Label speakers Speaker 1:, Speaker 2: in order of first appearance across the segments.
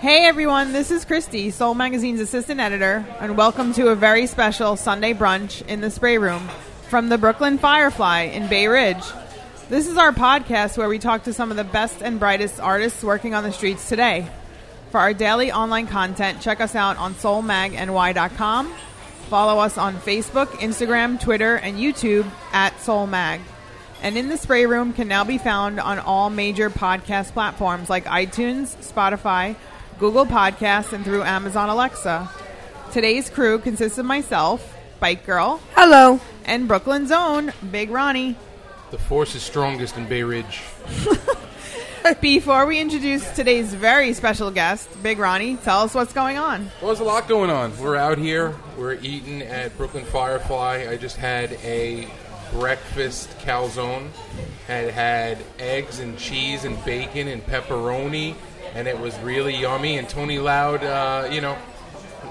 Speaker 1: Hey everyone, this is Christy, Soul Magazine's assistant editor, and welcome to a very special Sunday brunch in the spray room from the Brooklyn Firefly in Bay Ridge. This is our podcast where we talk to some of the best and brightest artists working on the streets today. For our daily online content, check us out on soulmagny.com. Follow us on Facebook, Instagram, Twitter, and YouTube at soulmag. And In the Spray Room can now be found on all major podcast platforms like iTunes, Spotify, Google Podcasts, and through Amazon Alexa. Today's crew consists of myself, Bike Girl,
Speaker 2: Hello.
Speaker 1: and Brooklyn's own Big Ronnie.
Speaker 3: The force is strongest in Bay Ridge.
Speaker 1: Before we introduce today's very special guest, Big Ronnie, tell us what's going on.
Speaker 3: Well, there's a lot going on. We're out here. We're eating at Brooklyn Firefly. I just had a breakfast calzone. Had had eggs and cheese and bacon and pepperoni, and it was really yummy. And Tony Loud, uh, you know,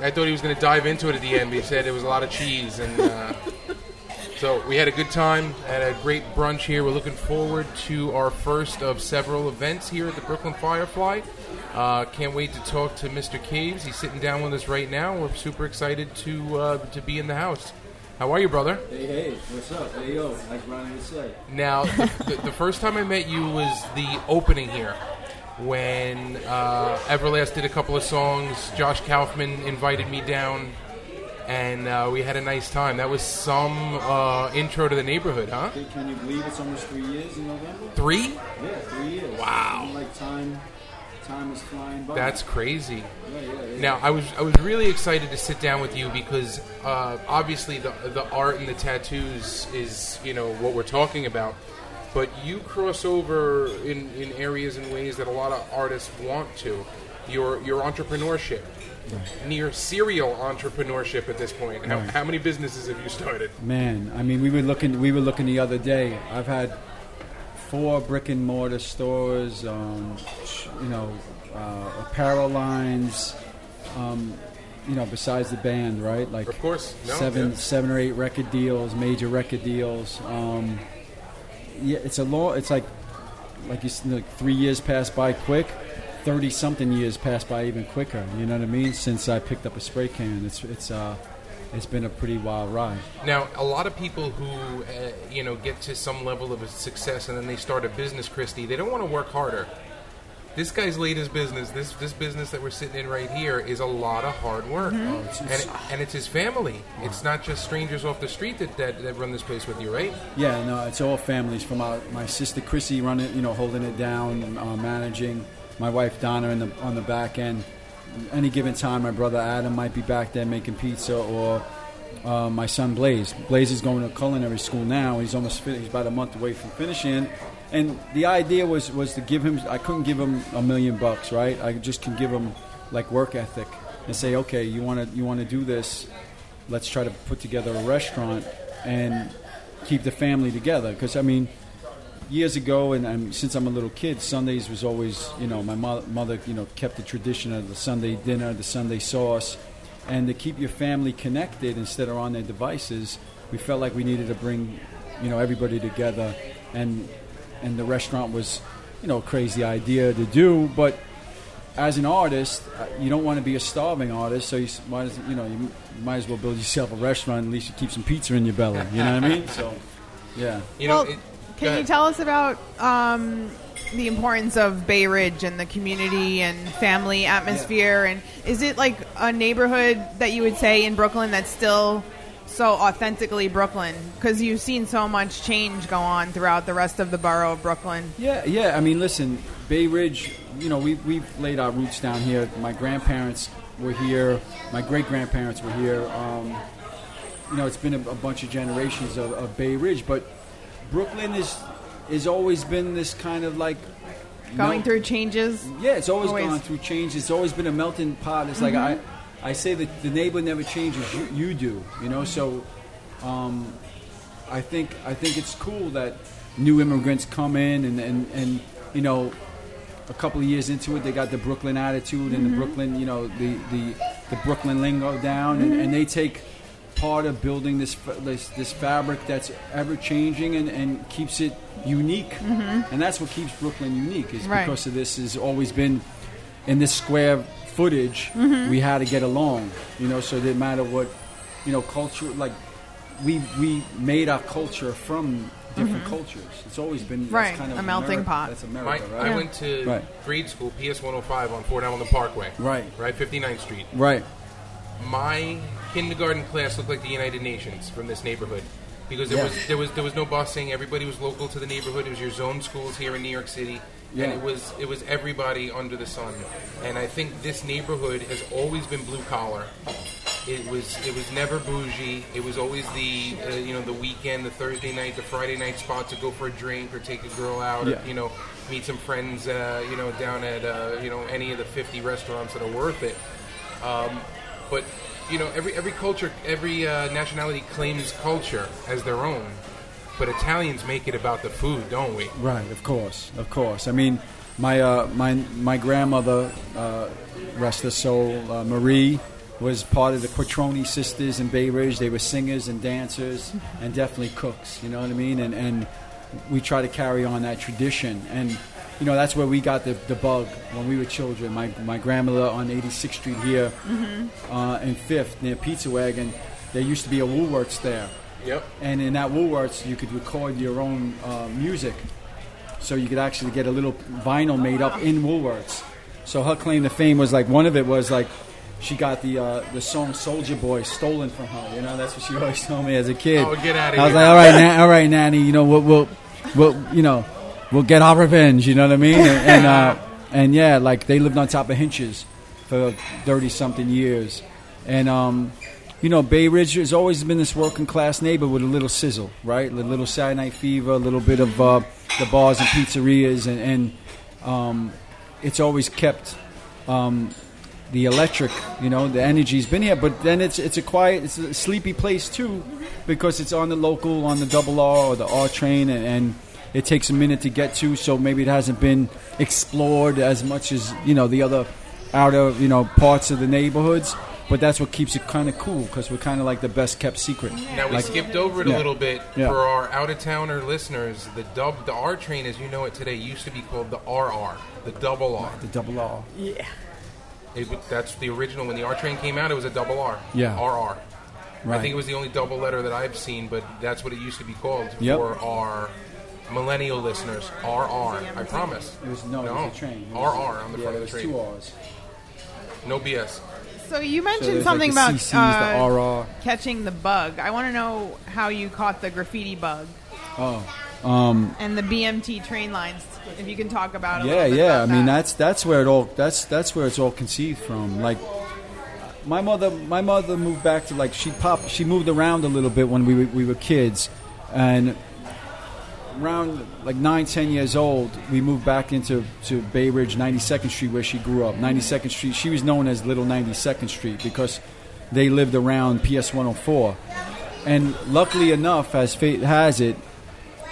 Speaker 3: I thought he was going to dive into it at the end, but he said it was a lot of cheese and. Uh, So we had a good time, had a great brunch here. We're looking forward to our first of several events here at the Brooklyn Firefly. Uh, can't wait to talk to Mr. Caves. He's sitting down with us right now. We're super excited to uh, to be in the house. How are you, brother?
Speaker 4: Hey, hey, what's up? Hey, yo, like Ronnie would say.
Speaker 3: Now, the, the, the first time I met you was the opening here when uh, Everlast did a couple of songs. Josh Kaufman invited me down, and uh, we had a nice time. That was some uh, intro to the neighborhood, huh?
Speaker 4: Can- you believe it's almost three years in November?
Speaker 3: Three?
Speaker 4: Yeah, three years.
Speaker 3: Wow.
Speaker 4: Like time, time is flying by.
Speaker 3: That's crazy.
Speaker 4: yeah, yeah, yeah.
Speaker 3: Now, I was I was really excited to sit down with you because uh, obviously the the art and the tattoos is you know what we're talking about, but you cross over in, in areas and ways that a lot of artists want to. Your your entrepreneurship, near serial entrepreneurship at this point. How, how many businesses have you started?
Speaker 4: Man, I mean, we were looking. We were looking the other day. I've had four brick and mortar stores. Um, you know, uh, apparel lines. Um, you know, besides the band, right? Like
Speaker 3: Of course, no,
Speaker 4: seven,
Speaker 3: yeah.
Speaker 4: seven or eight record deals, major record deals. Um, yeah, it's a law. It's like, like you, like three years pass by quick. Thirty something years pass by even quicker. You know what I mean? Since I picked up a spray can, it's it's uh, it's been a pretty wild ride.
Speaker 3: Now, a lot of people who, uh, you know, get to some level of success and then they start a business, Christy, they don't want to work harder. This guy's latest business, this this business that we're sitting in right here, is a lot of hard work,
Speaker 4: Oh, it's-
Speaker 3: and it, and it's his family. It's not just strangers off the street that, that, that run this place with you, right?
Speaker 4: Yeah, no, it's all families. From my, my sister Chrissy running, you know, holding it down, uh, managing. My wife Donna in the on the back end. Any given time, my brother Adam might be back there making pizza, or uh, my son Blaze. Blaze is going to culinary school now. He's almost fin- he's about a month away from finishing. And the idea was was to give him. I couldn't give him a million bucks, right? I just can give him like work ethic and say, okay, you want to you want to do this. Let's try to put together a restaurant and keep the family together. Because I mean, years ago, and um, since I'm a little kid, Sundays was always, you know, my mo- mother, you know, kept the tradition of the Sunday dinner, the Sunday sauce, and to keep your family connected instead of on their devices, we felt like we needed to bring, you know, everybody together, and and the restaurant was, you know, a crazy idea to do, but as an artist, uh, you don't want to be a starving artist, so you might, as, you know, you might as well build yourself a restaurant. At least you keep some pizza in your belly. You know what I mean? So, yeah.
Speaker 3: You
Speaker 1: well,
Speaker 3: know, it,
Speaker 1: can you tell us about um, the importance of Bay Ridge and the community and family atmosphere? And is it like a neighborhood that you would say in Brooklyn that's still so authentically Brooklyn? Because you've seen so much change go on throughout the rest of the borough of Brooklyn.
Speaker 4: Yeah, yeah. I mean, listen, Bay Ridge. You know, we we've laid our roots down here. My grandparents were here. My great grandparents were here. Um, you know, it's been a, a bunch of generations of, of Bay Ridge, but Brooklyn is has always been this kind of like
Speaker 1: Going
Speaker 4: melt-
Speaker 1: through changes.
Speaker 4: Yeah, it's always,
Speaker 1: Always.
Speaker 4: gone through change. It's always been a melting pot. It's like I, I say that the neighbor never changes. You, you do, you know. So, um, I think I think it's cool that new immigrants come in and and, and you know, a couple of years into it, they got the Brooklyn attitude and the mm-hmm. Brooklyn, you know, the the, the Brooklyn lingo down, and, mm-hmm. and they take part of building this this, this fabric that's ever changing and, and keeps it unique. Mm-hmm. And that's what keeps Brooklyn unique is
Speaker 1: Right.
Speaker 4: because of this has always been in this square footage, mm-hmm. we had to get along. You know, so it didn't matter what, you know, culture. Like we we made our culture from different mm-hmm. cultures. It's always been that's
Speaker 1: Right,
Speaker 4: kind of
Speaker 1: a melting
Speaker 4: America-
Speaker 1: pot.
Speaker 4: That's
Speaker 3: My,
Speaker 4: America, right?
Speaker 3: I went to
Speaker 4: Right.
Speaker 3: grade school, PS 105 on Fort Hamilton Parkway.
Speaker 4: Right.
Speaker 3: Right, 59th Street.
Speaker 4: Right.
Speaker 3: my kindergarten class looked like the United Nations from this neighborhood because there
Speaker 4: Yeah.
Speaker 3: was there was there was no busing. Everybody was local to the neighborhood. It was your zone schools here in New York City, and it was it was everybody under the sun. And I think this neighborhood has always been blue collar. It was it was never bougie. It was always the uh, you know the weekend, the Thursday night, the Friday night spot to go for a drink or take a girl out,
Speaker 4: Yeah.
Speaker 3: or you know meet some friends uh, you know down at uh, you know any of the 50 restaurants that are worth it. Um, but you know, every every culture, every uh, nationality claims culture as their own. But Italians make it about the food, don't we?
Speaker 4: Right, of course, of course. I mean, my uh, my my grandmother, uh, rest her soul, uh, Marie, was part of the Quattroni sisters in Bay Ridge. They were singers and dancers, and definitely cooks. You know what I mean? And and we try to carry on that tradition. And you know, that's where we got the, the bug when we were children. My my grandmother on 86th Street here, uh, in Fifth near Pizza Wagon. There used to be a Woolworths there.
Speaker 3: Yep.
Speaker 4: And in that Woolworths, you could record your own uh, music. So you could actually get a little vinyl made up in Woolworths. So her claim to fame was like one of it was like she got the uh, the song Soldier Boy stolen from her. You know, that's what she always told me as a kid.
Speaker 3: Oh, get outta
Speaker 4: I was like, all right, na- all right, Nanny. You know, we'll, we'll, we'll you know, we'll get our revenge. You know what I mean? And and, uh, and yeah, like they lived on top of Hinsch's for thirty something years, and um, you know, Bay Ridge has always been this working class neighborhood with a little sizzle, right? A little Saturday Night Fever, a little bit of uh, the bars and pizzerias, and, and um, it's always kept um, the electric, you know, the energy's been here. But then it's it's a quiet, it's a sleepy place too, because it's on the local, on the double R or the R train, and, and it takes a minute to get to. So maybe it hasn't been explored as much as you know the other outer, you know, parts of the neighborhoods. But that's what keeps it kind of cool because we're kind of like the best kept secret.
Speaker 3: Now we
Speaker 4: Like-
Speaker 3: skipped over it
Speaker 4: Yeah.
Speaker 3: a little bit
Speaker 4: Yeah.
Speaker 3: for our out of towner listeners. The dub, the R train, as you know it today, used to be called the RR, the double R.
Speaker 4: The double R.
Speaker 3: Yeah, it, that's the original. When the R train came out, it was a double R.
Speaker 4: Yeah.
Speaker 3: RR.
Speaker 4: Right.
Speaker 3: I think it was the only double letter that I've seen, but that's what it used to be called
Speaker 4: Yep.
Speaker 3: for our millennial listeners. RR. I promise.
Speaker 4: It was no, it was a train. It was-
Speaker 3: RR on the
Speaker 4: yeah,
Speaker 3: front
Speaker 4: there
Speaker 3: of the
Speaker 4: was
Speaker 3: train.
Speaker 4: two R's.
Speaker 3: No BS.
Speaker 1: So you mentioned
Speaker 4: there's
Speaker 1: something
Speaker 4: like
Speaker 1: about
Speaker 4: the CCs, the
Speaker 1: uh,
Speaker 4: RR.
Speaker 1: catching the bug. I want to know how you caught the graffiti bug
Speaker 4: Oh, um,
Speaker 1: and the BMT train lines. If you can talk about
Speaker 4: yeah,
Speaker 1: little bit
Speaker 4: yeah. I mean,
Speaker 1: that.
Speaker 4: that's that's where it all that's that's where it's all conceived from. Like my mother, my mother moved back to like she popped, she moved around a little bit when we were, we were kids, and around like nine, ten years old, we moved back into to Bay Ridge, 92nd Street, where she grew up. 92nd Street, she was known as Little 92nd Street because they lived around PS 104. And luckily enough, as fate has it,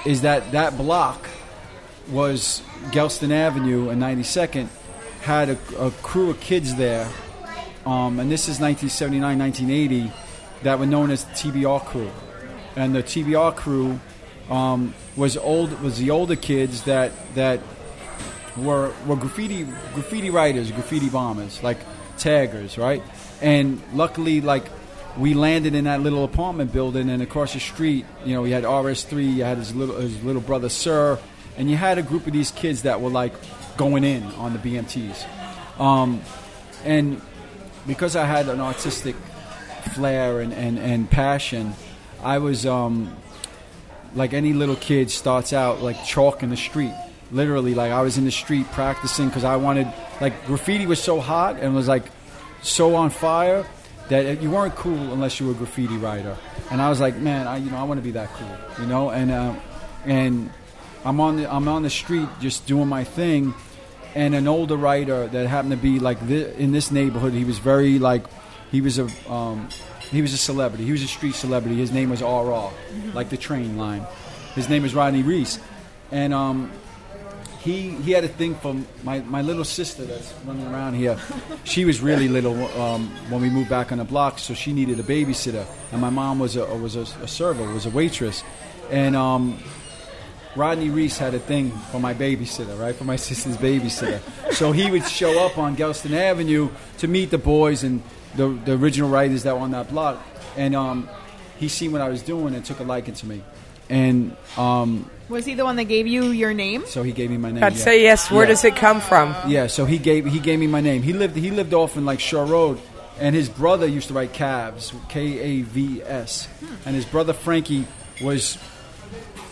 Speaker 4: is that that block was Gelston Avenue and 92nd had a, a crew of kids there, um, and this is 1979, 1980, that were known as the TBR crew, and the TBR crew um, was old was the older kids that that were were graffiti graffiti writers, graffiti bombers, like taggers, right? And luckily, like we landed in that little apartment building, and across the street, you know, we had RS3, you had his little his little brother Sir, and you had a group of these kids that were like going in on the BMTs, um, and because I had an artistic flair and, and, and passion, I was um, like any little kid starts out like chalk in the street. Literally, like I was in the street practicing because I wanted like graffiti was so hot and was like so on fire that you weren't cool unless you were a graffiti writer. And I was like, man, I you know I want to be that cool, you know. And uh, and I'm on the I'm on the street just doing my thing, and an older writer that happened to be like thi- in this neighborhood. He was very like he was a um, he was a celebrity. He was a street celebrity. His name was RR, like the train line. His name is Rodney Reese, and um, he he had a thing for my, my little sister that's running around here. She was really little um, when we moved back on the block, so she needed a babysitter, and my mom was a was a, a server, was a waitress, and um, Rodney Reese had a thing for my babysitter, right? For my sister's babysitter. So he would show up on Gelston Avenue to meet the boys and the, the original writers that were on that block. And um, he seen what I was doing and took a liking to me. And um,
Speaker 1: Was he the one that gave you your name?
Speaker 4: so he gave me my name.
Speaker 2: I'd
Speaker 4: yeah.
Speaker 2: say yes. Where
Speaker 4: Yeah.
Speaker 2: does it come from?
Speaker 4: Yeah, so he gave he gave me my name. He lived he lived off in like Shore Road, and his brother used to write Cavs, K A V S, and his brother Frankie was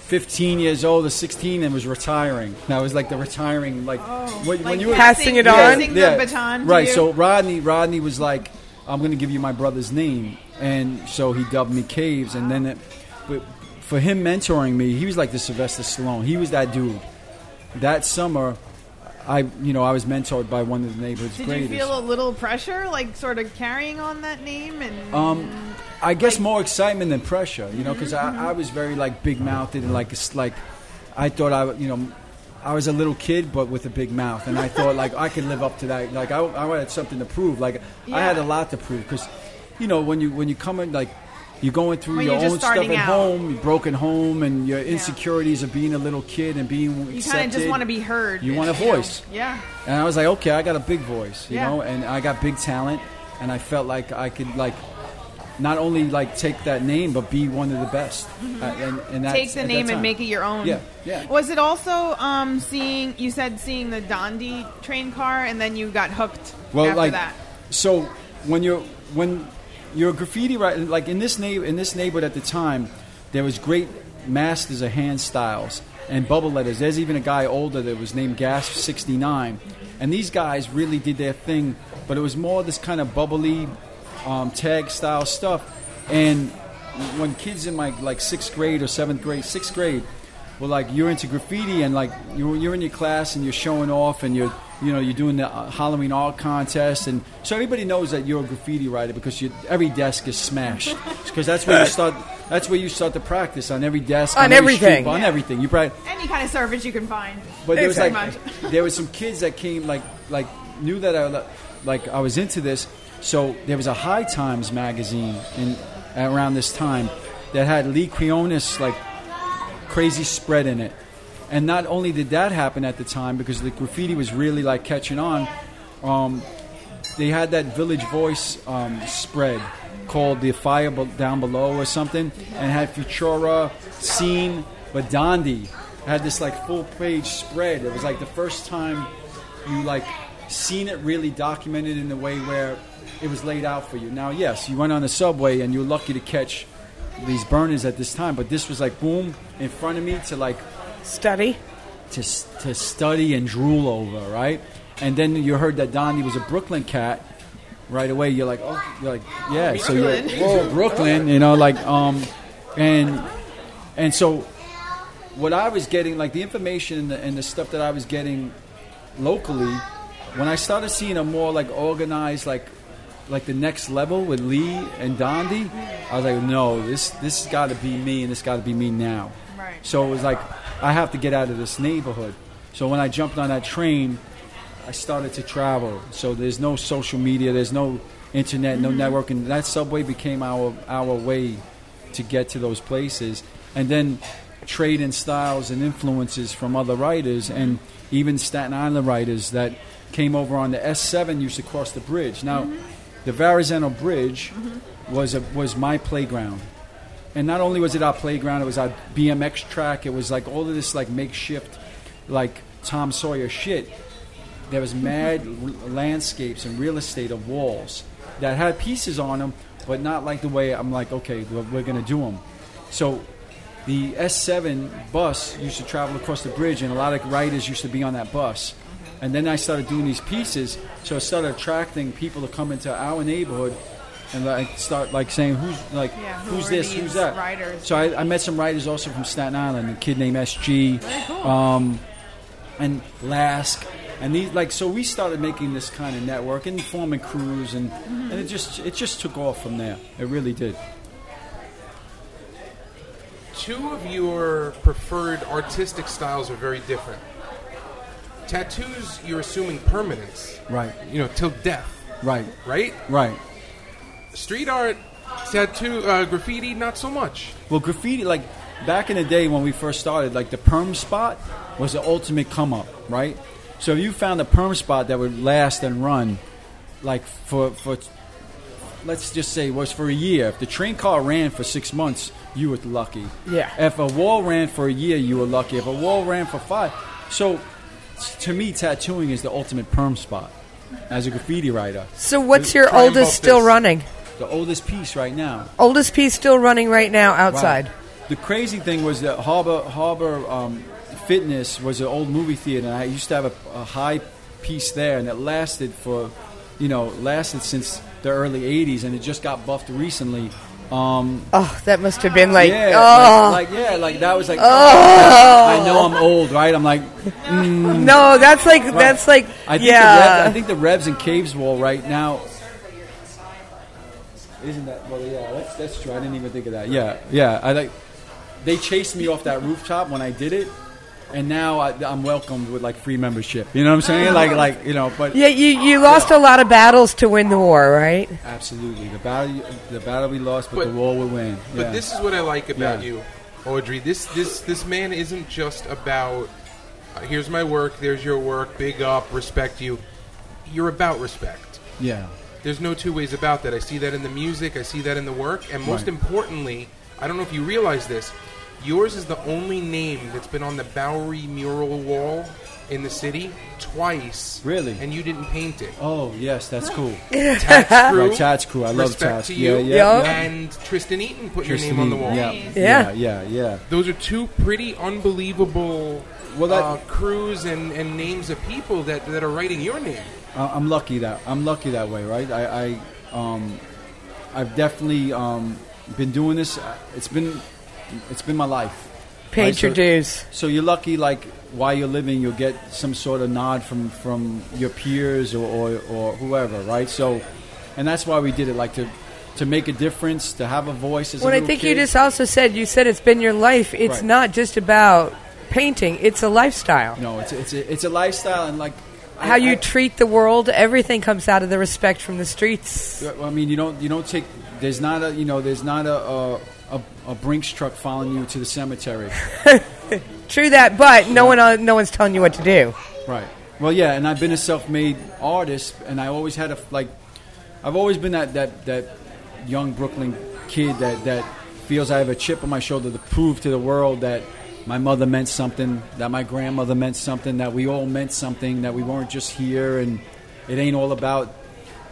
Speaker 4: 15 years old or 16 and was retiring. That was like the retiring like when, when you were
Speaker 2: Passing it on?
Speaker 1: passing the baton to
Speaker 4: right. So Rodney Rodney was like, I'm going to give you my brother's name, and so he dubbed me Caves, and then it, but for him mentoring me, he was like the Sylvester Stallone. He was that dude. That summer. I, you know, I was mentored by one of the neighborhood's
Speaker 1: Did
Speaker 4: greatest.
Speaker 1: you feel a little pressure, like sort of carrying on that name? And
Speaker 4: Um, I guess more excitement than pressure, you know, because I, mm-hmm. I was very like big mouthed and like like I thought I, you know, I was a little kid but with a big mouth, and I thought like I could live up to that. Like I, I had something to prove. Like I had a lot to prove because, you know, when you when you come in like. You're going through
Speaker 1: When
Speaker 4: your own stuff at
Speaker 1: out.
Speaker 4: home, your broken home, and your insecurities of being a little kid and being
Speaker 1: you kind of just want to be heard.
Speaker 4: You want a voice.
Speaker 1: Yeah.
Speaker 4: And I was like, okay, I got a big voice, you
Speaker 1: Yeah.
Speaker 4: know, and I got big talent, and I felt like I could like not only like take that name, but be one of the best. Uh, and, and that's,
Speaker 1: Mm-hmm. Take the name and make it your own.
Speaker 4: Yeah, yeah.
Speaker 1: Was it also um, seeing? You said seeing the Dondi train car, and then you got hooked
Speaker 4: Well,
Speaker 1: after
Speaker 4: like
Speaker 1: that.
Speaker 4: so when you're when you're a graffiti writer, like in this neighbor in this neighborhood at the time, there was great masters of hand styles and bubble letters. There's even a guy older that was named Gasp sixty nine, and these guys really did their thing, but it was more this kind of bubbly um, tag style stuff. And when kids in my like sixth grade or seventh grade, sixth grade, well, like you're into graffiti and like you're, you're in your class and you're showing off and you're you know you're doing the uh, Halloween art contest and so everybody knows that you're a graffiti writer because you, every desk is smashed because that's where you start that's where you start to practice on every desk
Speaker 2: On
Speaker 4: every street,
Speaker 2: everything.
Speaker 4: on
Speaker 1: Yeah.
Speaker 4: everything you practice
Speaker 1: Any kind of service you can find.
Speaker 4: but there was like
Speaker 1: Exactly.
Speaker 4: there was some kids that came like like knew that I like I was into this. So there was a High Times magazine in around this time that had Lee Quiñones like crazy spread in it. And not only did that happen at the time because the graffiti was really like catching on, um, they had that Village Voice um, spread called the Fire Down Below or something, and had Futura, Seen, but Dondi had this like full page spread. It was like the first time you like seen it really documented in the way where it was laid out for you. Now, yes, you went on the subway and you were lucky to catch these burners at this time, but this was like boom in front of me to like
Speaker 2: Study.
Speaker 4: to, to study and drool over, right? And then you heard that Dondi was a Brooklyn cat. Right away, you're like, oh, you're like, yeah. So you're,
Speaker 1: Brooklyn.
Speaker 4: whoa, Brooklyn, you know, like, um, and and so what I was getting, like the information and the, and the stuff that I was getting locally, when I started seeing a more like organized, like like the next level with Lee and Dondi, I was like, no, this this has got to be me, and this got to be me now.
Speaker 1: Right.
Speaker 4: So it was like, I have to get out of this neighborhood. So when I jumped on that train, I started to travel. So there's no social media, there's no internet, no mm-hmm. networking. That subway became our our way to get to those places, and then trade in styles and influences from other writers, and even Staten Island writers that came over on the S7 used to cross the bridge. Now, the Verrazano Bridge was a, was my playground and not only was it our playground, it was our BMX track. It was like all of this like makeshift, like Tom Sawyer shit. There was mad r- landscapes and real estate of walls that had pieces on them, but not like the way I'm like, okay, we're, we're gonna do them. So the S7 bus used to travel across the bridge, and a lot of writers used to be on that bus. And then I started doing these pieces, so I started attracting people to come into our neighborhood, and I start like saying, "Who's like,
Speaker 1: Yeah, who
Speaker 4: who's this, who's that?"
Speaker 1: writers?
Speaker 4: So I, I met some writers also from Staten Island, a kid named SG, um, and Lask, and these like so we started making this kind of network and forming crews, and, and it just it just took off from there. It really did.
Speaker 3: Two of your preferred artistic styles are very different. Tattoos, you're assuming permanence,
Speaker 4: Right,
Speaker 3: you know, till death,
Speaker 4: right,
Speaker 3: right?
Speaker 4: right.
Speaker 3: Street art, tattoo, uh, graffiti, not so much.
Speaker 4: Well, graffiti, like back in the day when we first started, like the perm spot was the ultimate come up, right? So if you found a perm spot that would last and run, like for for let's just say was for a year. If the train car ran for six months, you were lucky.
Speaker 2: Yeah.
Speaker 4: If a wall ran for a year, you were lucky. If a wall ran for five, so to me, tattooing is the ultimate perm spot as a graffiti writer.
Speaker 2: So what's your oldest still
Speaker 3: this.
Speaker 2: running?
Speaker 4: The oldest piece right now.
Speaker 2: Oldest piece still running right now outside.
Speaker 4: Wow. The crazy thing was that Harbor Harbor um, Fitness was an old movie theater, and I used to have a, a high piece there, and it lasted for, you know, lasted since the early '80s, and it just got buffed recently. Um,
Speaker 2: Oh, that must have been like,
Speaker 4: yeah,
Speaker 2: oh
Speaker 4: like, like yeah, like that was like. oh. I know I'm old, right? I'm like,
Speaker 2: no, that's like that's like
Speaker 4: I think the
Speaker 2: yeah.
Speaker 4: Rev, I think the Revs and Caves wall right now. Isn't that well? Yeah, that's that's true. I didn't even think of that. Yeah, yeah. I like. They chased me off that rooftop when I did it, and now I, I'm welcomed with like free membership. You know what I'm saying? Like, like you know. But
Speaker 2: yeah, you you lost a lot of battles to win the war, right?
Speaker 4: absolutely, the battle, the battle we lost, but,
Speaker 3: But-
Speaker 4: the war we win.
Speaker 3: But this is what I like about
Speaker 4: Yeah.
Speaker 3: you, Audrey. This this this man isn't just about uh, here's my work, there's your work, big up, respect you. You're about respect.
Speaker 4: yeah,
Speaker 3: There's no two ways about that. I see that in the music, I see that in the work, and most
Speaker 4: Right.
Speaker 3: importantly, I don't know if you realize this, yours is the only name that's been on the Bowery mural wall in the city twice.
Speaker 4: Really?
Speaker 3: And you didn't paint it.
Speaker 4: Oh yes, that's cool.
Speaker 3: Tats Cru,
Speaker 4: Right, Tats Cru. I love
Speaker 3: respect
Speaker 4: Tats.
Speaker 3: to you.
Speaker 4: yeah,
Speaker 2: yeah. yeah.
Speaker 3: And Tristan Eaton put your
Speaker 4: Tristan
Speaker 3: name on the wall.
Speaker 4: Yeah,
Speaker 2: Yeah.
Speaker 4: yeah, yeah, yeah.
Speaker 3: Those are two pretty unbelievable
Speaker 4: Well, that-
Speaker 3: uh, crews and, and names of people that, that are writing your name.
Speaker 4: I- I'm lucky that I'm lucky that way, right? I, I um, I've definitely um, been doing this. uh, It's been it's been my life.
Speaker 2: Paid
Speaker 4: Right,
Speaker 2: your
Speaker 4: so-
Speaker 2: dues.
Speaker 4: So you're lucky, like while you're living, you'll get some sort of nod from from your peers or, or, or whoever, right? So, and that's why we did it, like to to make a difference, to have a voice. As a
Speaker 2: When I think you just also said you said it's been your life. It's
Speaker 4: Right.
Speaker 2: not just about painting; it's a lifestyle.
Speaker 4: no, it's it's a, it's a lifestyle, and like I-
Speaker 2: How you
Speaker 4: I-
Speaker 2: treat the world, everything comes out of the respect from the streets.
Speaker 4: I mean, you don't you don't take. There's not a you know there's not a a, a, a Brinks truck following you to the cemetery.
Speaker 2: True that, but no one uh, no one's telling you what to do.
Speaker 4: Right. Well, yeah, and I've been a self-made artist, and I always had a like. I've always been that that that young Brooklyn kid that that feels I have a chip on my shoulder to prove to the world that my mother meant something, that my grandmother meant something, that we all meant something, that we weren't just here, and it ain't all about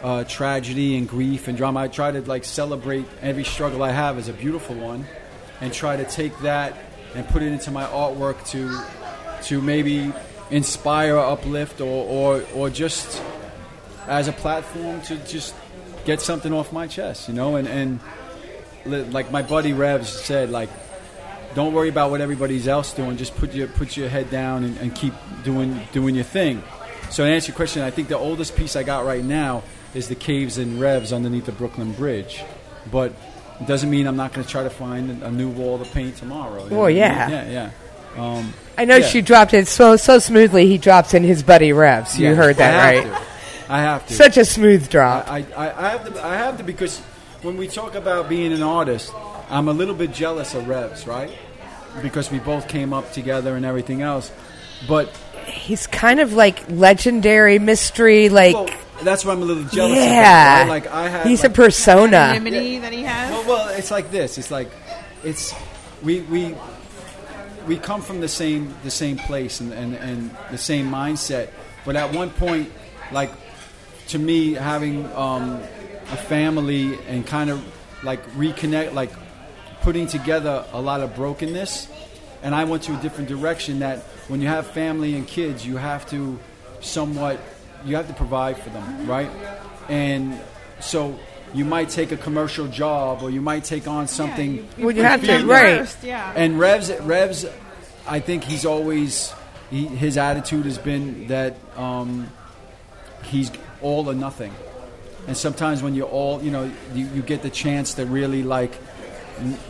Speaker 4: uh, tragedy and grief and drama. I try to like celebrate every struggle I have as a beautiful one, and try to take that and put it into my artwork to to maybe inspire, uplift, or or, or just as a platform to just get something off my chest, you know. And and li- like my buddy Revs said, like don't worry about what everybody's else doing. Just put your put your head down and, and keep doing doing your thing. So to answer your question, I think the oldest piece I got right now is the caves and revs underneath the Brooklyn Bridge, but it doesn't mean I'm not going to try to find a new wall to paint tomorrow. Oh, know
Speaker 2: Well,
Speaker 4: I mean?
Speaker 2: yeah.
Speaker 4: yeah, yeah. Um,
Speaker 2: I know
Speaker 4: Yeah.
Speaker 2: she dropped it so so smoothly. He drops in his buddy Revs. You
Speaker 4: yeah,
Speaker 2: heard that
Speaker 4: I
Speaker 2: right?
Speaker 4: I have to.
Speaker 2: Such a smooth drop.
Speaker 4: I, I, I have to. I have to because when we talk about being an artist, I'm a little bit jealous of Revs, right? Because we both came up together and everything else. But
Speaker 2: He's kind of like legendary mystery. Like
Speaker 4: well, that's why I'm a little jealous.
Speaker 2: yeah,
Speaker 4: Of him, right? Like I have.
Speaker 2: he's
Speaker 4: like,
Speaker 2: a persona.
Speaker 1: anonymity that he has.
Speaker 4: Well, well, it's like this. It's like it's we we we come from the same the same place and, and, and the same mindset. But at one point, like to me, having um, a family and kind of like reconnect, like putting together a lot of brokenness, and I went to a different direction. That when you have family and kids, you have to somewhat you have to provide for them, right? And so you might take a commercial job, or you might take on something.
Speaker 2: Well, you have to, right.
Speaker 1: first, yeah.
Speaker 4: And Revs, Revs, I think he's always he, his attitude has been that um, he's all or nothing. And sometimes when you're all, you know, you, you get the chance to really like,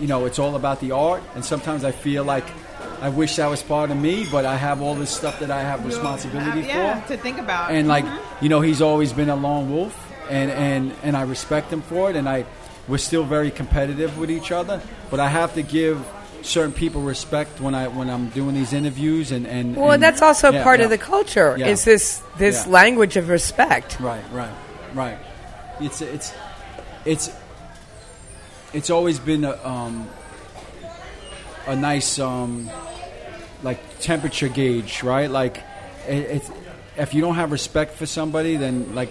Speaker 4: you know, it's all about the art. And sometimes I feel like I wish that was part of me, but I have all this stuff that I have responsibility
Speaker 1: Uh, yeah,
Speaker 4: for
Speaker 1: to think about.
Speaker 4: and like
Speaker 1: Mm-hmm.
Speaker 4: you know he's always been a lone wolf and and and I respect him for it and I we're still very competitive with each other but I have to give certain people respect when I when I'm doing these interviews and and
Speaker 2: Well,
Speaker 4: and,
Speaker 2: that's also
Speaker 4: yeah,
Speaker 2: part
Speaker 4: yeah.
Speaker 2: of the culture.
Speaker 4: Yeah.
Speaker 2: Is this this
Speaker 4: Yeah.
Speaker 2: language of respect?
Speaker 4: Right, right, right. It's it's it's it's always been a um, a nice um, like temperature gauge, right? Like it, it's if you don't have respect for somebody, then like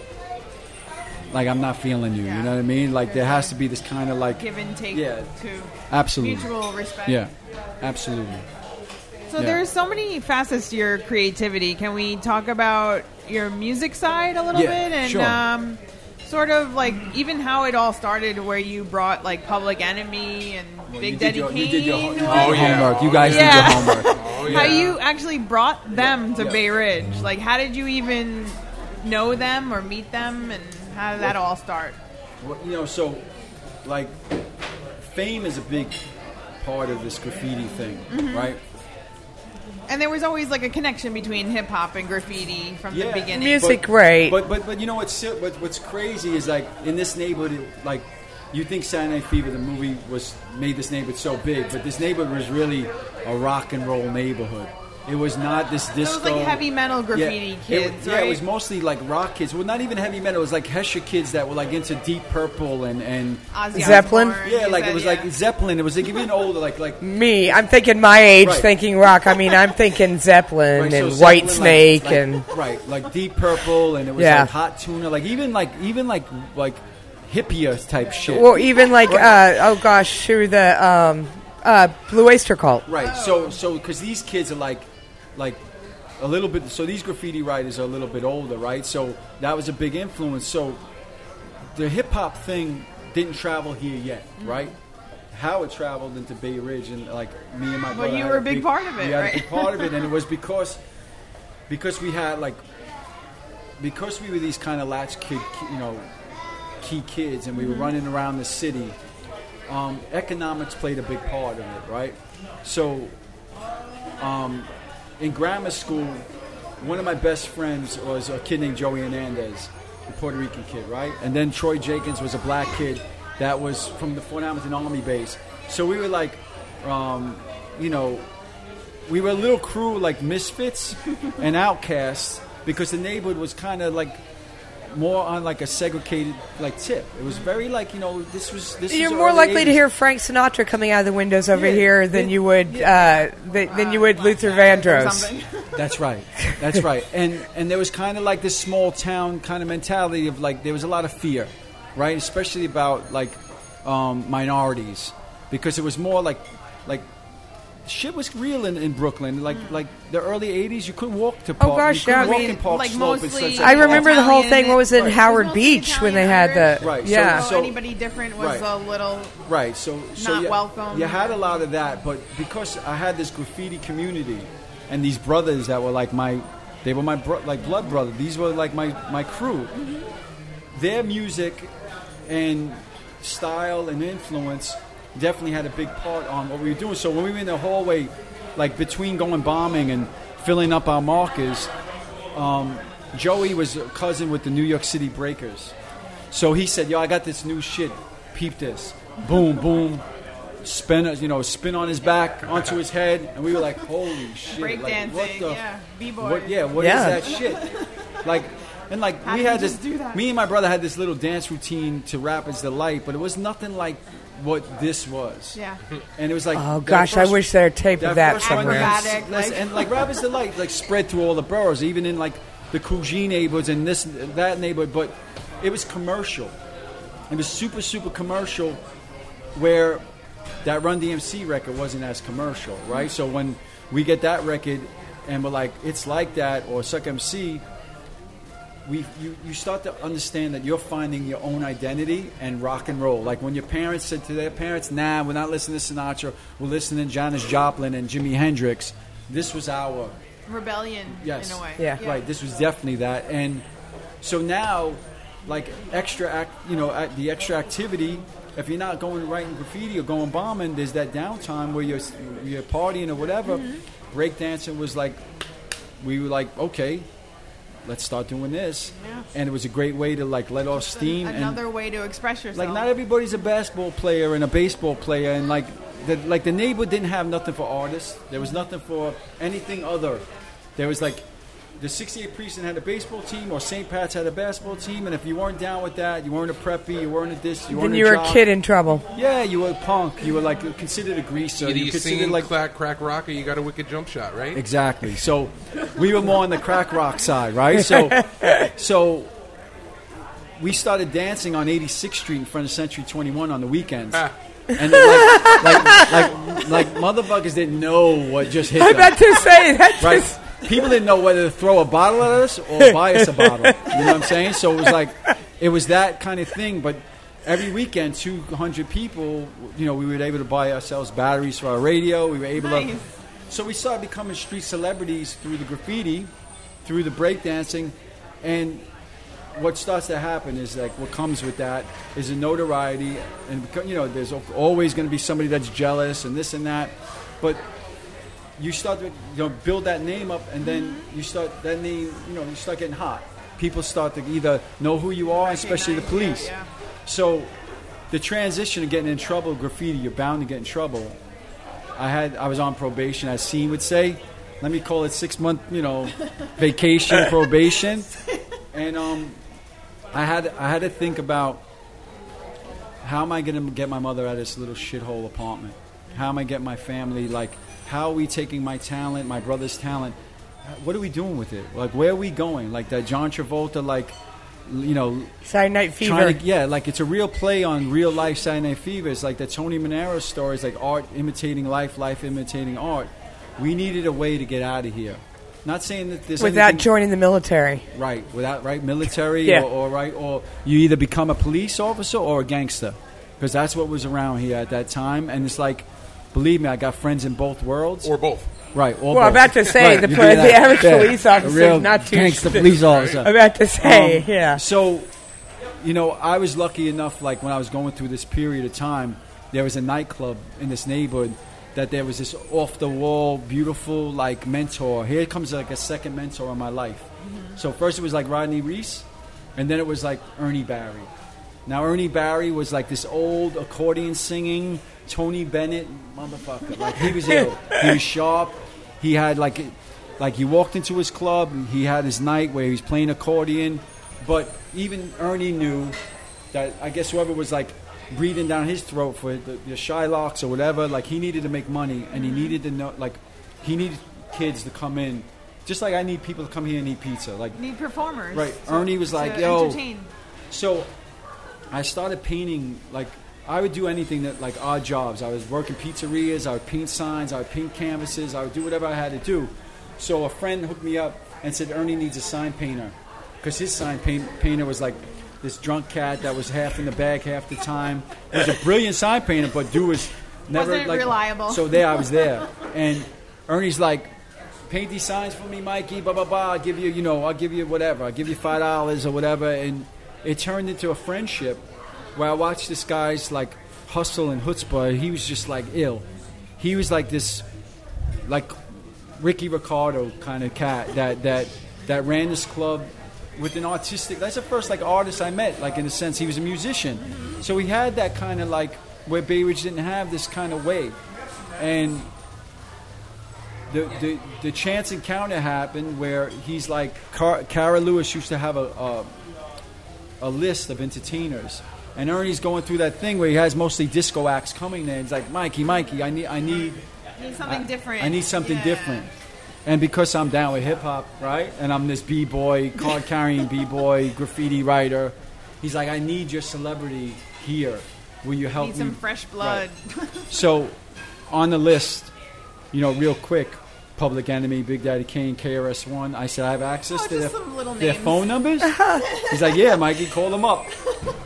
Speaker 4: like I'm not feeling you.
Speaker 1: Yeah.
Speaker 4: You know what I mean? Like there has to be this kind of like
Speaker 1: Give and take
Speaker 4: Yeah.
Speaker 1: to
Speaker 4: absolutely,
Speaker 1: mutual respect.
Speaker 4: yeah, absolutely.
Speaker 1: So
Speaker 4: Yeah.
Speaker 1: there's so many facets to your creativity. Can we talk about your music side a little
Speaker 4: Yeah,
Speaker 1: bit and
Speaker 4: sure.
Speaker 1: um, sort of like even how it all started, where you brought like Public Enemy and
Speaker 4: Well,
Speaker 1: Big Daddy
Speaker 4: your,
Speaker 1: Kane?
Speaker 4: you did your, you
Speaker 3: Oh, yeah.
Speaker 4: homework. You guys
Speaker 1: Yeah.
Speaker 4: did your homework.
Speaker 3: Oh,
Speaker 1: How you actually brought them to
Speaker 4: Yeah.
Speaker 1: Bay Ridge? Like, how did you even know them or meet them, and how did that all start?
Speaker 4: Well, you know, so like fame is a big part of this graffiti thing,
Speaker 1: Mm-hmm.
Speaker 4: right?
Speaker 1: And there was always like a connection between hip hop and graffiti from the beginning.
Speaker 2: Music,
Speaker 4: But-
Speaker 2: great.
Speaker 4: But but but you know what's what, what's crazy is like in this neighborhood, it- like you think Saturday Night Fever, the movie was made this neighborhood so big, but this neighborhood was really a rock and roll neighborhood. It was not this
Speaker 1: So
Speaker 4: disco.
Speaker 1: it was like heavy metal graffiti
Speaker 4: yeah,
Speaker 1: kids,
Speaker 4: it,
Speaker 1: right?
Speaker 4: Yeah, it was mostly like rock kids. Well, not even heavy metal. It was like Hesher kids that were like into Deep Purple and and
Speaker 1: Ozzy
Speaker 2: Zeppelin?
Speaker 1: Osbourne,
Speaker 4: yeah, like
Speaker 1: said,
Speaker 4: it was
Speaker 1: yeah.
Speaker 4: like Zeppelin. It was like even older, like like
Speaker 2: Me, I'm thinking my age,
Speaker 4: Right.
Speaker 2: thinking rock. I mean, I'm thinking Zeppelin
Speaker 4: Right, so
Speaker 2: and
Speaker 4: Zeppelin,
Speaker 2: White
Speaker 4: like-
Speaker 2: Snake
Speaker 4: like-
Speaker 2: and
Speaker 4: right, like Deep Purple, and it was
Speaker 2: Yeah.
Speaker 4: like Hot Tuna, like even like even like like hippier type shit.
Speaker 2: well, even like uh, oh gosh, who the um, uh, Blue Oyster Cult.
Speaker 4: right. So so because these kids are like like a little bit. So these graffiti writers are a little bit older, right? So that was a big influence. So the hip hop thing didn't travel here yet,
Speaker 1: Mm-hmm.
Speaker 4: right? How it traveled into Bay Ridge and like me and my
Speaker 1: Well,
Speaker 4: brother.
Speaker 1: you were a big part of it,
Speaker 4: We had
Speaker 1: right?
Speaker 4: a big part of it, and it was because because we had like because we were these kind of latch kid, you know, key kids, and we
Speaker 1: Mm-hmm.
Speaker 4: were running around the city. Um, economics played a big part of it, right? So, um, in grammar school, one of my best friends was a kid named Joey Hernandez, a Puerto Rican kid, right? And then Troy Jenkins was a black kid that was from the Fort Hamilton Army base. So we were like, um, you know, we were a little crew like misfits and outcasts because the neighborhood was kind of like more on like a segregated like tip. It was very like you know this was this.
Speaker 2: You're more likely to hear Frank Sinatra coming out of the windows over
Speaker 4: Yeah,
Speaker 2: here than
Speaker 4: yeah,
Speaker 2: you would uh, th- than you would Luther Vandross.
Speaker 4: That's right. That's right. And and there was kind of like this small town kind of mentality of like there was a lot of fear, right? Especially about like um, minorities because it was more like like shit was real in, in Brooklyn. Like hmm. like the early '80s, you couldn't walk to oh, park.
Speaker 2: gosh,
Speaker 4: you couldn't
Speaker 2: yeah, I mean,
Speaker 4: in Park
Speaker 1: like
Speaker 4: Slope.
Speaker 1: mostly-
Speaker 4: such-
Speaker 2: I remember the whole thing. What was it in
Speaker 4: Right.
Speaker 2: Howard
Speaker 1: Mostly
Speaker 2: Beach when they had
Speaker 1: Italian,
Speaker 2: the
Speaker 4: Right, so-
Speaker 2: yeah?
Speaker 1: So,
Speaker 4: so-
Speaker 1: anybody different was
Speaker 4: Right.
Speaker 1: a little.
Speaker 4: Right. So, so
Speaker 1: Not
Speaker 4: you,
Speaker 1: welcome.
Speaker 4: You had a lot of that, but because I had this graffiti community and these brothers that were like my, they were my bro, like blood brother. These were like my my crew. Mm-hmm. Their music and style and influence definitely had a big part on what we were doing. So when we were in the hallway, like between going bombing and filling up our markers, um, Joey was a cousin with the New York City Breakers. So he said, "Yo, I got this new shit. Peep this. Boom, boom. Spin, you know, spin on his back onto his head." And we were like, "Holy shit!
Speaker 1: Break
Speaker 4: like,
Speaker 1: dancing,
Speaker 4: what the?
Speaker 1: yeah, b-boy.
Speaker 4: What, yeah, what is
Speaker 2: Yeah.
Speaker 4: that shit? Like, and like
Speaker 1: How
Speaker 4: we had this.
Speaker 1: do that?
Speaker 4: Me and my brother had this little dance routine to Rappers Delight, but it was nothing like what this was.
Speaker 1: Yeah.
Speaker 4: And it was like,
Speaker 2: Oh
Speaker 4: that
Speaker 2: gosh, I wish there a tape of that
Speaker 4: first
Speaker 2: somewhere.
Speaker 4: was- listen,
Speaker 1: like-
Speaker 4: and like Rappers Delight like spread through all the boroughs, even in like the Cougine neighborhoods and this that neighborhood. But it was commercial. It was super super commercial, where that Run DMC record wasn't as commercial, right? Mm. So when we get that record and we're like, it's like that, or Suck MC, we you, you start to understand that you're finding your own identity and rock and roll. Like when your parents said to their parents, "Nah, we're not listening to Sinatra. We're listening to Janis Joplin and Jimi Hendrix." This was our
Speaker 1: Rebellion,
Speaker 4: yes,
Speaker 1: in a way.
Speaker 2: Yeah.
Speaker 4: right. This was definitely that, and so now, like extra act, you know, at the extra activity. If you're not going writing graffiti or going bombing, there's that downtime where you're you're partying or whatever.
Speaker 1: Mm-hmm.
Speaker 4: Breakdancing was like, we were like, okay, let's start doing this,
Speaker 1: Yeah.
Speaker 4: and it was a great way to like let off steam. and,
Speaker 1: Another way to express yourself.
Speaker 4: like not everybody's a basketball player and a baseball player and like the, like the neighborhood didn't have nothing for artists. There was nothing for anything other. There was like the 68 Precinct had a baseball team, or St. Pat's had a basketball team, and if you weren't down with that, you weren't a preppy, you weren't a this, you weren't
Speaker 2: Then
Speaker 4: a
Speaker 2: you were a kid in trouble.
Speaker 4: Yeah, you were a punk. You were like considered a greaser.
Speaker 3: Either
Speaker 4: you
Speaker 3: you
Speaker 4: considered
Speaker 3: singing
Speaker 4: like
Speaker 3: clack crack rock or you got a wicked jump shot, right?
Speaker 4: Exactly. So we were more on the crack rock side, right? So, so we started dancing on 86th Street in front of Century 21 on the weekends.
Speaker 3: Ah.
Speaker 4: And like, like, like, like motherfuckers didn't know what just hit
Speaker 2: I
Speaker 4: them.
Speaker 2: about to say that.
Speaker 4: Right?
Speaker 2: Just,
Speaker 4: People didn't know whether to throw a bottle at us or buy us a bottle. You know what I'm saying? So it was like, it was that kind of thing. But every weekend, 200 people, you know, we were able to buy ourselves batteries for our radio. We were able
Speaker 1: Nice.
Speaker 4: to. So we started becoming street celebrities through the graffiti, through the breakdancing, and what starts to happen is like what comes with that is a notoriety, and you know, there's always going to be somebody that's jealous and this and that, but you start to you know build that name up, and then you start that name, you know, you start getting hot. People start to either know who you are, especially the police.
Speaker 1: yeah, yeah.
Speaker 4: So the transition of getting in trouble, graffiti, you're bound to get in trouble. I had I was on probation, as Seen would say. Let me call it six month, you know, vacation probation, and um, I had I had to think about how am I going to get my mother out of this little shithole apartment? How am I get my family like? How are we taking my talent, my brother's talent? What are we doing with it? Like, where are we going? Like that John Travolta, like, you know,
Speaker 2: Saturday Night Fever.
Speaker 4: to yeah, like it's a real play on real life Saturday Night Fever. It's like the Tony Manero story. It's like art imitating life, life imitating art. We needed a way to get out of here. Not saying that this
Speaker 2: without
Speaker 4: anything-
Speaker 2: joining the military.
Speaker 4: right without right military
Speaker 2: Yeah.
Speaker 4: or, or right or you either become a police officer or a gangster because that's what was around here at that time. And it's like, believe me, I got friends in both worlds.
Speaker 3: Or both.
Speaker 4: right. Or
Speaker 2: Well, I'm about to say, the
Speaker 4: you
Speaker 2: poli-
Speaker 4: do that.
Speaker 2: the average police officer
Speaker 4: real
Speaker 2: is not too
Speaker 4: gangster
Speaker 2: strict.
Speaker 4: police officer.
Speaker 2: I'm about to say,
Speaker 4: Um,
Speaker 2: yeah.
Speaker 4: So, you know, I was lucky enough, like when I was going through this period of time, there was a nightclub in this neighborhood that there was this off the wall, beautiful, like mentor. Here comes like a second mentor in my life. So, first it was like Rodney Reese, and then it was like Ernie Barry. Now, Ernie Barry was like this old accordion singing Tony Bennett motherfucker. Like, he was ill. He was sharp. He had like, like he walked into his club. and He had his night where he was playing accordion. But even Ernie knew that I guess whoever was like breathing down his throat for the, the Shylocks or whatever, like he needed to make money and he needed to know, like he needed kids to come in, just like I need people to come here and eat pizza. Like
Speaker 1: Need performers.
Speaker 4: Right.
Speaker 1: to-
Speaker 4: Ernie was like, "Yo."
Speaker 1: entertain.
Speaker 4: so, I started painting. Like I would do anything that like odd jobs. I was working pizzerias. I would paint signs. I would paint canvases. I would do whatever I had to do. So a friend hooked me up and said Ernie needs a sign painter because his sign paint, painter was like this drunk cat that was half in the bag half the time. He was a brilliant sign painter, but dude was never
Speaker 1: Wasn't
Speaker 4: like
Speaker 1: reliable.
Speaker 4: So there I was there, and Ernie's like, paint these signs for me, Mikey. Blah blah blah. I'll give you, you know, I'll give you whatever. I'll give you five dollars or whatever. And it turned into a friendship where I watched this guy's like hustle and chutzpah. He was just like ill. He was like this, like Ricky Ricardo kind of cat that that that ran this club with an artistic. That's the first like artist I met. Like in a sense, he was a musician, so he had that kind of like where Bay Ridge didn't have this kind of way, and the, the, the chance encounter happened where he's like Car- Cara Lewis used to have a, a a list of entertainers, and Ernie's going through that thing where he has mostly disco acts coming there. He's like, Mikey, Mikey, I need I need
Speaker 1: Need something
Speaker 4: I-
Speaker 1: different.
Speaker 4: I need something
Speaker 1: Yeah.
Speaker 4: different. And because I'm down with hip hop, right? And I'm this b boy, card carrying b boy, graffiti writer. He's like, I need your celebrity here. Will you help me?
Speaker 1: Need
Speaker 4: me?
Speaker 1: some fresh blood.
Speaker 4: So, on the list, you know, real quick, Public Enemy, Big Daddy Kane, KRS One. I said I have access
Speaker 1: Oh,
Speaker 4: to their, their phone numbers. He's like, yeah, Mikey, call them up.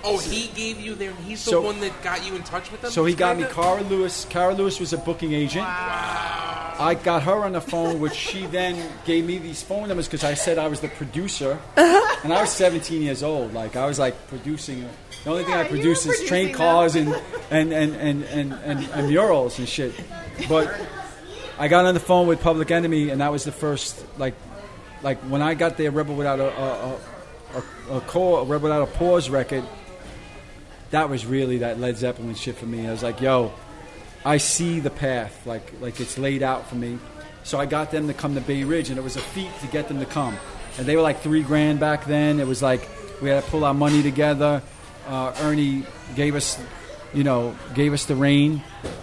Speaker 3: Oh, he gave you their. He's
Speaker 4: So-
Speaker 3: the one that got you in touch with them.
Speaker 4: So he got me
Speaker 3: kinda?
Speaker 4: Cara Lewis. Cara Lewis was a booking agent. I got her on the phone, which she then gave me these phone numbers because I said I was the producer, uh-huh. and I was 17 years old. Like I was like producing. The only thing
Speaker 1: Yeah,
Speaker 4: I
Speaker 1: you
Speaker 4: produced
Speaker 1: were
Speaker 4: is train
Speaker 1: producing
Speaker 4: cars and and, and, and, and, and and murals and shit. But I got on the phone with Public Enemy, and that was the first like like when I got there, Rebel Without a a, a, a, core, Rebel Without a Pause record. That was really that Led Zeppelin shit for me. I was like, yo, I see the path, like like it's laid out for me. So I got them to come to Bay Ridge, and it was a feat to get them to come. And they were like three grand back then. It was like we had to pull our money together. Uh, Ernie gave us, you know, gave us the rain,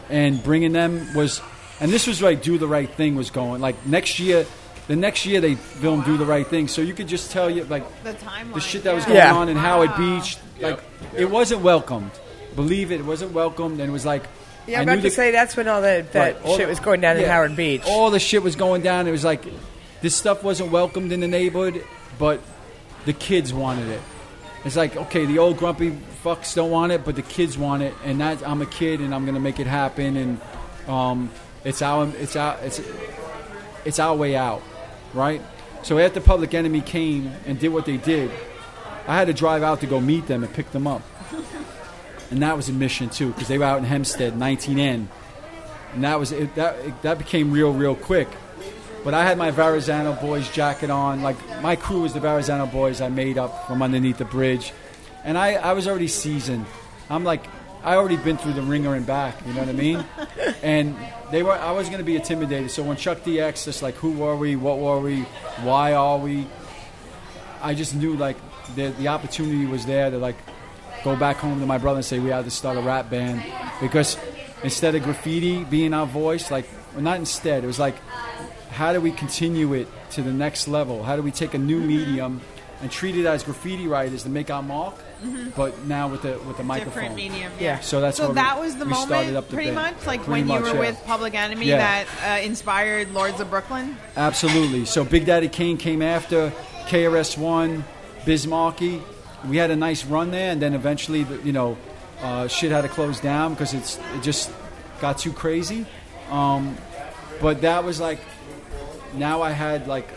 Speaker 4: and bringing them was, and this was like do the right thing was going. Like next year, the next year they filmed do the right thing. So you could just tell you like
Speaker 1: The timeline.
Speaker 4: the shit that was going
Speaker 2: Yeah.
Speaker 4: on in Howard
Speaker 1: Wow.
Speaker 4: Beach.
Speaker 3: Yep.
Speaker 4: Like it wasn't welcomed. Believe it, it wasn't welcomed, and it was like.
Speaker 2: Yeah,
Speaker 4: I
Speaker 2: I'm about to
Speaker 4: the-
Speaker 2: say that's when all the, that
Speaker 4: Right, all
Speaker 2: shit
Speaker 4: the-
Speaker 2: was going down in
Speaker 4: yeah,
Speaker 2: Howard Beach.
Speaker 4: All the shit was going down. It was like this stuff wasn't welcomed in the neighborhood, but the kids wanted it. It's like okay, the old grumpy fucks don't want it, but the kids want it, and that I'm a kid and I'm gonna make it happen, and um, it's our it's our it's it's our way out, right? So after Public Enemy came and did what they did, I had to drive out to go meet them and pick them up. And that was a mission too, because they were out in Hempstead, 19N, and that was it, that. It, that became real, real quick. But I had my Verrazano boys jacket on. Like my crew was the Verrazano boys I made up from underneath the bridge, and I, I was already seasoned. I'm like I already been through the ringer and back. You know what I mean? and they were. I was going to be intimidated. So when Chuck D asked us like, "Who were we? What were we? Why are we?" I just knew like the the opportunity was there to like go back home to my brother and say we had to start a rap band because instead of graffiti being our voice, like well, not instead, it was like how do we continue it to the next level? How do we take a new medium and treat it as graffiti writers to make our mark, but now with the with the microphone?
Speaker 1: Different medium.
Speaker 2: Yeah.
Speaker 4: So that's
Speaker 1: So
Speaker 4: why we-
Speaker 1: that was the moment,
Speaker 4: up the
Speaker 1: pretty
Speaker 4: band.
Speaker 1: much, like
Speaker 4: Pretty
Speaker 1: when you were
Speaker 4: yeah.
Speaker 1: with Public Enemy,
Speaker 4: Yeah.
Speaker 1: that uh, inspired Lords of Brooklyn.
Speaker 4: Absolutely. So Big Daddy Kane came after KRS One, Biz Markie. We had a nice run there, and then eventually, the- you know, uh, shit had to close down because it's it just got too crazy. Um, but that was like, now I had like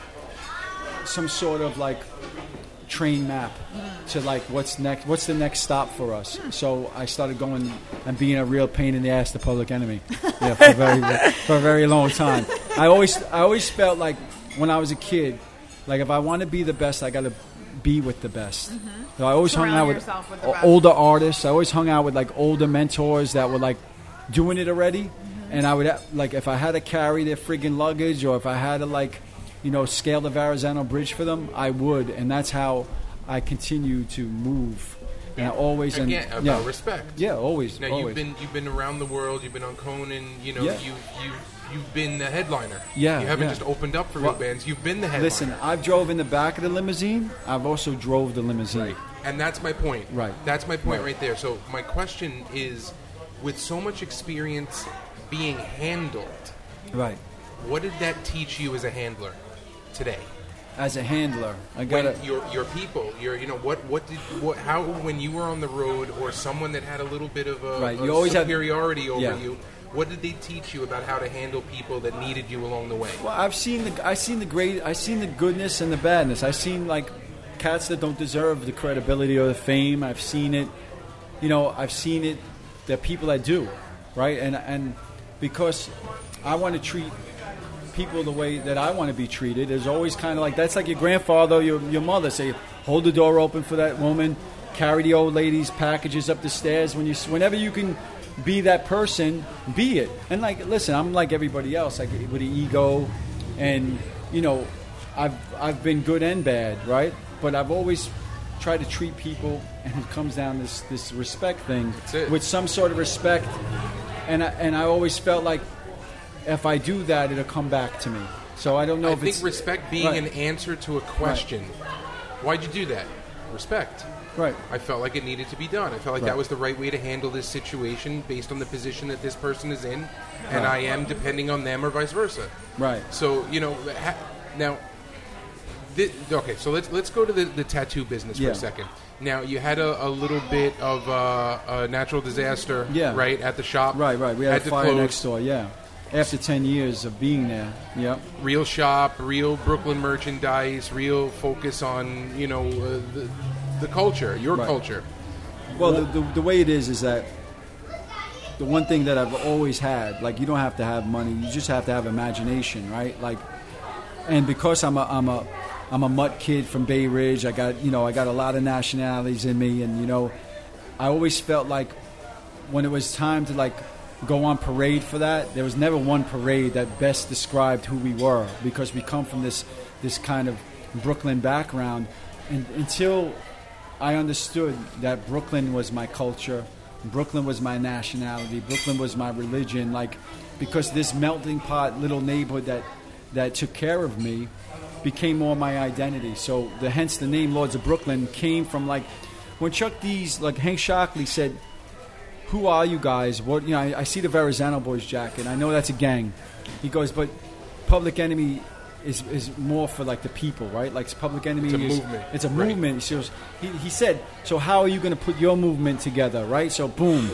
Speaker 4: some sort of like train map to like what's next what's the next stop for us. So i started going and being a real pain in the ass to public enemy yeah for a very for a very long time. I always i always felt like when i was a kid like if i want to be the best i got to be with the best. Mm-hmm. So i always hung out with,
Speaker 1: with the
Speaker 4: o-
Speaker 1: best.
Speaker 4: older artists. I always hung out with like older mentors that were like doing it already. Mm-hmm. And i would like if i had to carry their friggin' luggage or if i had to like you know, scale the Verrazano Bridge for them, I would, and that's how I continue to move. And I always and
Speaker 3: Again, about
Speaker 4: yeah,
Speaker 3: respect.
Speaker 4: yeah, always,
Speaker 3: Now
Speaker 4: always.
Speaker 3: you've been you've been around the world. You've been on Conan. You know,
Speaker 4: Yeah.
Speaker 3: you you you've been the headliner.
Speaker 4: Yeah,
Speaker 3: you haven't
Speaker 4: yeah.
Speaker 3: just opened up for
Speaker 4: Well,
Speaker 3: bands. You've been the headliner.
Speaker 4: Listen, I've drove in the back of the limousine. I've also drove the limousine.
Speaker 3: And that's my point.
Speaker 4: Right.
Speaker 3: That's my point
Speaker 4: Right.
Speaker 3: right, there. So my question is, with so much experience being handled,
Speaker 4: Right.
Speaker 3: what did that teach you as a handler today?
Speaker 4: As a handler, I gotta.
Speaker 3: your your people, your you know what what did what how when you were on the road or someone that had a little bit of a,
Speaker 4: Right,
Speaker 3: a
Speaker 4: you always have-
Speaker 3: superiority over
Speaker 4: Yeah.
Speaker 3: you, what did they teach you about how to handle people that needed you along the way?
Speaker 4: Well, I've seen the I've seen the great I've seen the goodness and the badness. I've seen like cats that don't deserve the credibility or the fame. I've seen it, you know. I've seen it. The people that do, right? And and because I want to treat people the way that I want to be treated. is always kind of like that's like your grandfather, your your mother say, hold the door open for that woman, carry the old lady's packages up the stairs. When you whenever you can be that person, be it. And like, listen, I'm like everybody else, like with an ego, and you know, I've I've been good and bad, right? But I've always tried to treat people, and it comes down this this respect thing with some sort of respect. And I, and I always felt like if I do that, it'll come back to me. So I don't know
Speaker 3: I
Speaker 4: if
Speaker 3: think
Speaker 4: it's
Speaker 3: respect being
Speaker 4: right.
Speaker 3: an answer to a question. Why'd you do that? Respect.
Speaker 4: right.
Speaker 3: I felt like it needed to be done. I felt like
Speaker 4: Right.
Speaker 3: that was the right way to handle this situation based on the position that this person is in, and
Speaker 4: Right.
Speaker 3: I am depending on them or vice versa.
Speaker 4: Right.
Speaker 3: So you know, ha- now, okay. So let's let's go to the, the tattoo business
Speaker 4: Yeah.
Speaker 3: for a second. Now you had a, a little bit of uh, a natural disaster,
Speaker 4: Yeah.
Speaker 3: right at the shop,
Speaker 4: Right, right. We had, a
Speaker 3: to
Speaker 4: fire
Speaker 3: close.
Speaker 4: next door. Yeah. After ten years of being there. Yep.
Speaker 3: Real shop, real Brooklyn merchandise, real focus on you know uh, the the culture, your
Speaker 4: Right.
Speaker 3: culture.
Speaker 4: Well, the, the, the way it is is that the one thing that I've always had, like you don't have to have money, you just have to have imagination, right? Like, and because I'm a I'm a I'm a mutt kid from Bay Ridge, I got you know I got a lot of nationalities in me, and you know, I always felt like when it was time to like go on parade for that. There was never one parade that best described who we were because we come from this this kind of Brooklyn background. And until I understood that Brooklyn was my culture, Brooklyn was my nationality, Brooklyn was my religion, like because this melting pot little neighborhood that that took care of me became more my identity. So the hence the name Lords of Brooklyn came from like when Chuck D's like Hank Shocklee said, "Who are you guys? What you know? I, I see the Verrazano Boys jacket. I know that's a gang." He goes, "But Public Enemy." Is, is more for like the people, right? Like Public Enemy
Speaker 3: It's a
Speaker 4: is
Speaker 3: movement.
Speaker 4: it's a
Speaker 3: Right.
Speaker 4: movement. So he, he said, "So how are you going to put your movement together, right?" So boom,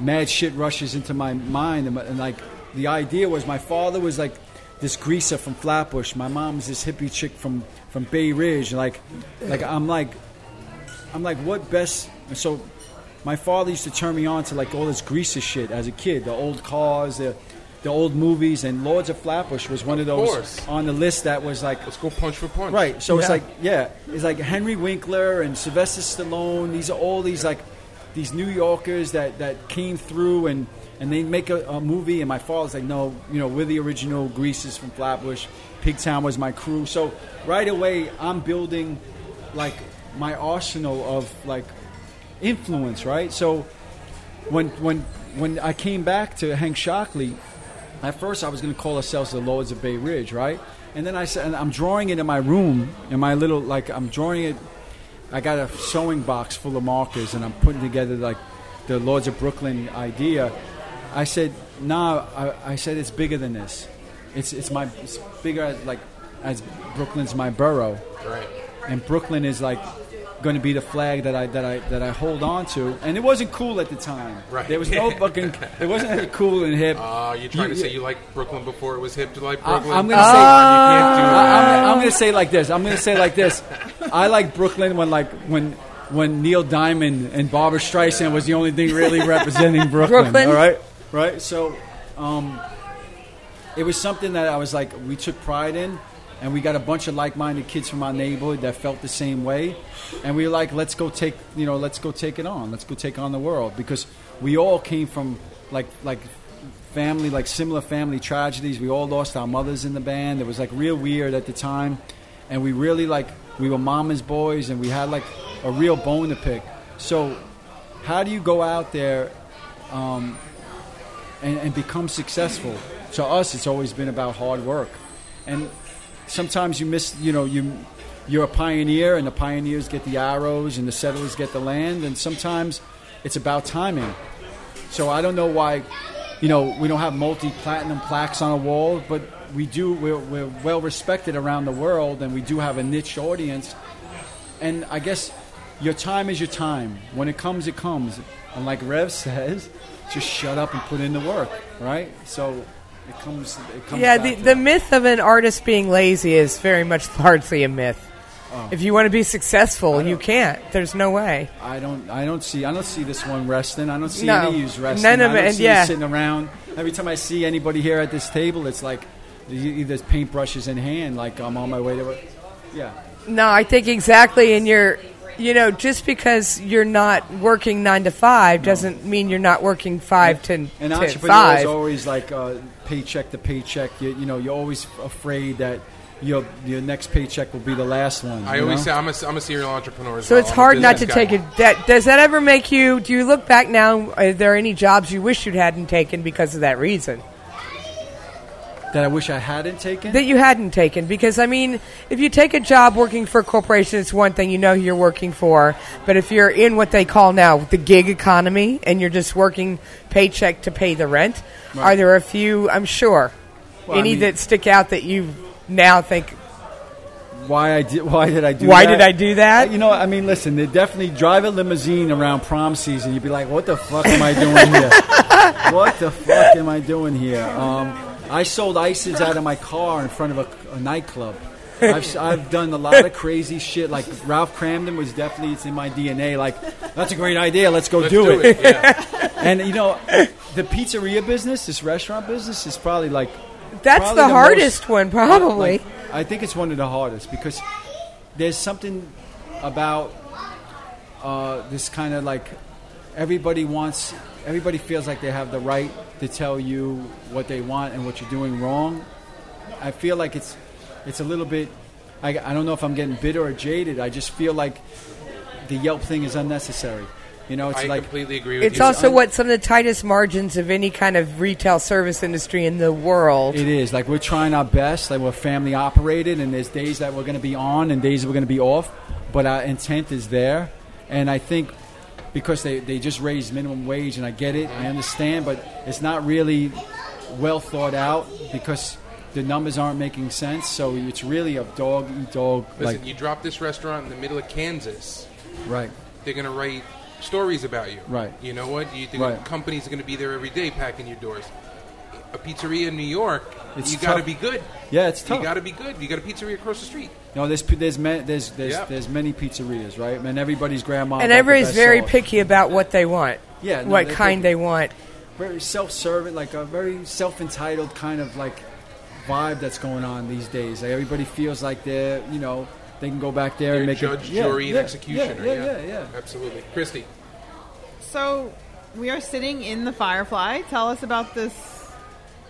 Speaker 4: mad shit rushes into my mind, and, and like the idea was, my father was like this greaser from Flatbush. My mom's this hippie chick from from Bay Ridge. Like, like I'm like, I'm like, what best? and So, my father used to turn me on to like all this greaser shit as a kid, the old cars, the the old movies, and Lords of Flatbush was one of those
Speaker 3: course.
Speaker 4: on the list that was like
Speaker 3: Let's go punch for punch.
Speaker 4: Right. So it's like yeah, it's like Henry Winkler and Sylvester Stallone. These are all these like these New Yorkers that that came through and and they make a, a movie. And my father's like, no, you know, we're the original Greases from Flatbush. Pigtown was my crew. So right away, I'm building like my arsenal of like influence. Right. So when when when I came back to Hank Shocklee, at first I was going to call ourselves the Lords of Bay Ridge, right? And then I said, and I'm drawing it in my room, in my little like I'm drawing it. I got a sewing box full of markers, and I'm putting together like the Lords of Brooklyn idea. I said, nah. I, I said it's bigger than this. It's it's my it's bigger as, like as Brooklyn's my borough
Speaker 3: Right.
Speaker 4: and Brooklyn is like going to be the flag that I that I that I hold on to. And it wasn't cool at the time.
Speaker 3: Right.
Speaker 4: There was no fucking. It wasn't cool and hip.
Speaker 3: Uh, you're trying
Speaker 4: You-
Speaker 3: to say you like Brooklyn before it was hip to like
Speaker 4: I-
Speaker 3: Brooklyn?
Speaker 4: I'm gonna
Speaker 3: Come
Speaker 4: say-
Speaker 3: on, you can't do
Speaker 4: I-
Speaker 3: that.
Speaker 4: I'm, I'm going to say like this. I'm going to say like this. I like Brooklyn when like when when Neil Diamond and Barbra Streisand was the only thing really representing Brooklyn.
Speaker 2: Brooklyn?
Speaker 4: All right, right. So, um, it was something that I was like we took pride in, and we got a bunch of like-minded kids from our neighborhood that felt the same way, and we were like, let's go take you know let's go take it on. Let's go take on the world because we all came from like like family like similar family tragedies. We all lost our mothers in the band. It was like real weird at the time, and we really like we were mama's boys, and we had like a real bone to pick. So, how do you go out there um, and, and become successful? To us, it's always been about hard work, and sometimes you miss. You know, you you're a pioneer, and the pioneers get the arrows, and the settlers get the land, and sometimes it's about timing. So I don't know why, you know, we don't have multi-platinum plaques on a wall, but we do. We're, we're well respected around the world, and we do have a niche audience. And I guess your time is your time. When it comes, it comes. And like Rev says, just shut up and put in the work, right? So it comes. It comes.
Speaker 2: Yeah, the, the myth of an artist being lazy is very much largely a myth. Oh. If you want to be successful, you can't. There's no way.
Speaker 4: I don't. I don't see. I don't see this one resting. I don't see
Speaker 2: No.
Speaker 4: any of yous resting.
Speaker 2: None of it,
Speaker 4: see
Speaker 2: yeah.
Speaker 4: sitting around. Every time I see anybody here at this table, it's like either paintbrushes in hand, like I'm on my way to. Yeah.
Speaker 2: No, I think exactly. And you're, you know, just because you're not working nine to five doesn't mean you're not working five to,
Speaker 4: An
Speaker 2: to
Speaker 4: entrepreneur
Speaker 2: five.
Speaker 4: is always like uh, paycheck to paycheck. You, you know, you're always afraid that your your next paycheck will be the last one.
Speaker 3: I always
Speaker 4: know?
Speaker 3: say I'm a, I'm a serial entrepreneur. As
Speaker 2: so
Speaker 3: well.
Speaker 2: it's
Speaker 3: I'm
Speaker 2: hard not to
Speaker 3: guy.
Speaker 2: take it. That does that ever make you? Do you look back now? Are there any jobs you wish you hadn't taken because of that reason?
Speaker 4: That I wish I hadn't taken.
Speaker 2: that you hadn't taken because I mean, if you take a job working for a corporation, it's one thing you know who you're working for. But if you're in what they call now the gig economy and you're just working paycheck to pay the rent,
Speaker 4: Right.
Speaker 2: are there a few? I'm sure
Speaker 4: Well, I
Speaker 2: any
Speaker 4: mean-
Speaker 2: that stick out that you now think,
Speaker 4: why I did? Why did I do?
Speaker 2: why
Speaker 4: that?
Speaker 2: did I do that?
Speaker 4: You know, I mean, listen, they definitely drive a limousine around prom season. You'd be like, what the fuck am I doing here? what the fuck am I doing here? Um, I sold ices out of my car in front of a, a nightclub. I've, I've done a lot of crazy shit. Like Ralph Kramden was definitely it's in my DNA. Like that's a great idea. Let's go
Speaker 3: Let's
Speaker 4: do, it.
Speaker 3: Yeah.
Speaker 4: And you know, the pizzeria business, this restaurant business, is probably like
Speaker 2: That's
Speaker 4: probably
Speaker 2: the,
Speaker 4: the
Speaker 2: hardest
Speaker 4: most-
Speaker 2: one, probably.
Speaker 4: like, I think it's one of the hardest because there's something about uh, this kind of like everybody wants, everybody feels like they have the right to tell you what they want and what you're doing wrong. I feel like it's, it's a little bit. I, I don't know if I'm getting bitter or jaded. I just feel like the Yelp thing is unnecessary. You know, it's
Speaker 3: I
Speaker 4: like
Speaker 3: completely agree with you.
Speaker 2: It's
Speaker 3: you.
Speaker 2: also what some of the tightest margins of any kind of retail service industry in the world.
Speaker 4: It is like we're trying our best. Like we're family operated, and there's days that we're going to be on and days that we're going to be off. But our intent is there, and I think because they, they just raised minimum wage, and I get it, I understand, but it's not really well thought out because the numbers aren't making sense. So it's really a dog eat dog.
Speaker 3: Listen,
Speaker 4: like
Speaker 3: you drop this restaurant in the middle of Kansas,
Speaker 4: right,
Speaker 3: they're going to write stories about you.
Speaker 4: Right.
Speaker 3: You know what? You think
Speaker 4: Right.
Speaker 3: companies are going to be there every day packing your doors. A pizzeria in New York,
Speaker 4: It's
Speaker 3: you got to be good.
Speaker 4: yeah, it's tough.
Speaker 3: You got to be good. You got a pizzeria across the street.
Speaker 4: No, there's there's ma- there's there's,
Speaker 3: Yeah.
Speaker 4: there's many pizzerias, right? And everybody's grandma
Speaker 2: and everybody's very
Speaker 4: sauce.
Speaker 2: picky about what they want.
Speaker 4: Yeah, no,
Speaker 2: what
Speaker 4: they're
Speaker 2: kind
Speaker 4: picky.
Speaker 2: they want.
Speaker 4: very self-serving, like a very self-entitled kind of like vibe that's going on these days. Like everybody feels like they're, you know, they can go back there
Speaker 3: They're
Speaker 4: and make
Speaker 3: judge,
Speaker 4: a, yeah,
Speaker 3: jury, and
Speaker 4: yeah,
Speaker 3: executioner.
Speaker 4: Yeah, yeah, yeah. yeah.
Speaker 3: Absolutely. Christy.
Speaker 1: So we are sitting in the Firefly. Tell us about this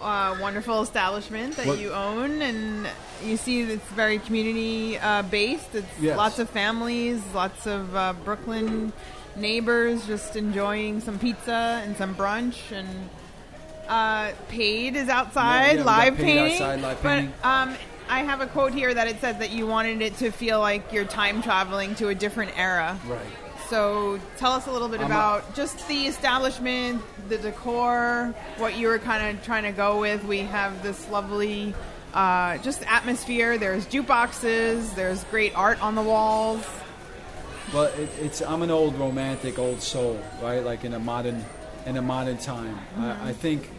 Speaker 1: uh, wonderful establishment that
Speaker 4: What-
Speaker 1: you own, and you see it's very community uh, based. It's
Speaker 4: Yes.
Speaker 1: lots of families, lots of uh, Brooklyn neighbors just enjoying some pizza and some brunch and. Uh, paid is outside,
Speaker 4: Yeah, yeah, we got
Speaker 1: live
Speaker 4: Paid
Speaker 1: painting.
Speaker 4: outside, live
Speaker 1: but um, I have a quote here that it says that you wanted it to feel like you're time traveling to a different era.
Speaker 4: Right.
Speaker 1: So tell us a little bit about just the establishment, the decor, what you were kind of trying to go with. We have this lovely, uh, just atmosphere. There's jukeboxes. There's great art on the walls.
Speaker 4: Well, it, it's I'm an old romantic, old soul, right? Like in a modern, in a modern time. I, I think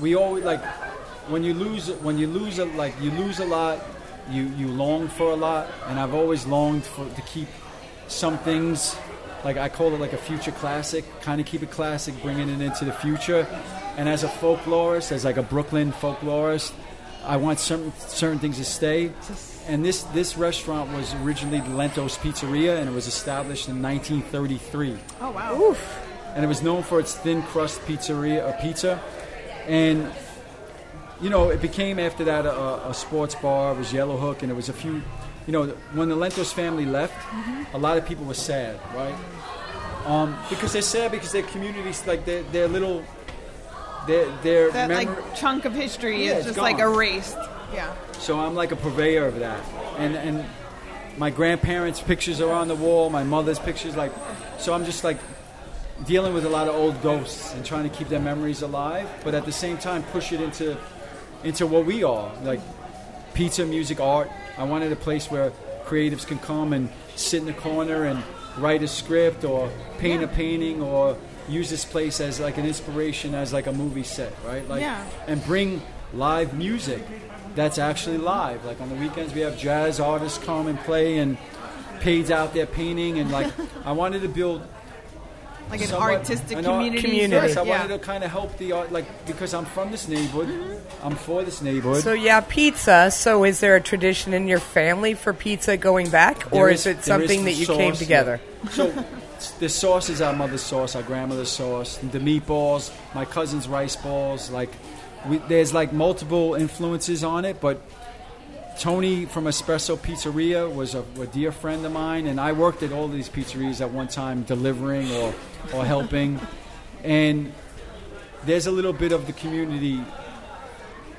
Speaker 4: we always like when you lose when you lose a like you lose a lot, you you long for a lot, and I've always longed for to keep some things like I call it like a future classic, kind of keep it classic, bringing it into the future. And as a folklorist, as like a Brooklyn folklorist, I want certain certain things to stay. And this this restaurant was originally Lentos Pizzeria, and it was established in 1933
Speaker 1: Oh wow!
Speaker 4: and it was known for its thin crust pizzeria or pizza. And you know, it became after that a, a sports bar. It was Yellow Hook, and it was a few. You know, when the Lentos family left, a lot of people were sad, right? Um, because they're sad because their communities, like their their little, their their
Speaker 1: That
Speaker 4: memor-
Speaker 1: like chunk of history
Speaker 4: Yeah,
Speaker 1: is just like erased. Yeah.
Speaker 4: So I'm like a purveyor of that, and and my grandparents' pictures are on the wall. My mother's pictures, like, so I'm just like dealing with a lot of old ghosts and trying to keep their memories alive, but at the same time push it into into what we are, like pizza, music, art. I wanted a place where creatives can come and sit in the corner and write a script or paint a painting or use this place as like an inspiration as like a movie set, right? Like
Speaker 1: Yeah.
Speaker 4: and bring live music that's actually live. Like on the weekends we have jazz artists come and play and Paid's out there painting and like I wanted to build
Speaker 1: Like an
Speaker 4: somewhat-
Speaker 1: artistic
Speaker 4: an art-
Speaker 1: community.
Speaker 2: Community.
Speaker 4: Yes, I
Speaker 1: yeah.
Speaker 4: wanted to kind of help the art, like because I'm from this neighborhood, mm-hmm. I'm for this neighborhood.
Speaker 2: So yeah, pizza. So is there a tradition in your family for pizza going back, or is it something
Speaker 4: is
Speaker 2: that you
Speaker 4: sauce,
Speaker 2: came
Speaker 4: yeah.
Speaker 2: together?
Speaker 4: So the sauce is our mother's sauce, our grandmother's sauce. The meatballs, my cousin's rice balls. Like we, there's like multiple influences on it, but Tony from Espresso Pizzeria was a, a dear friend of mine, and I worked at all these pizzerias at one time, delivering or or helping. and there's a little bit of the community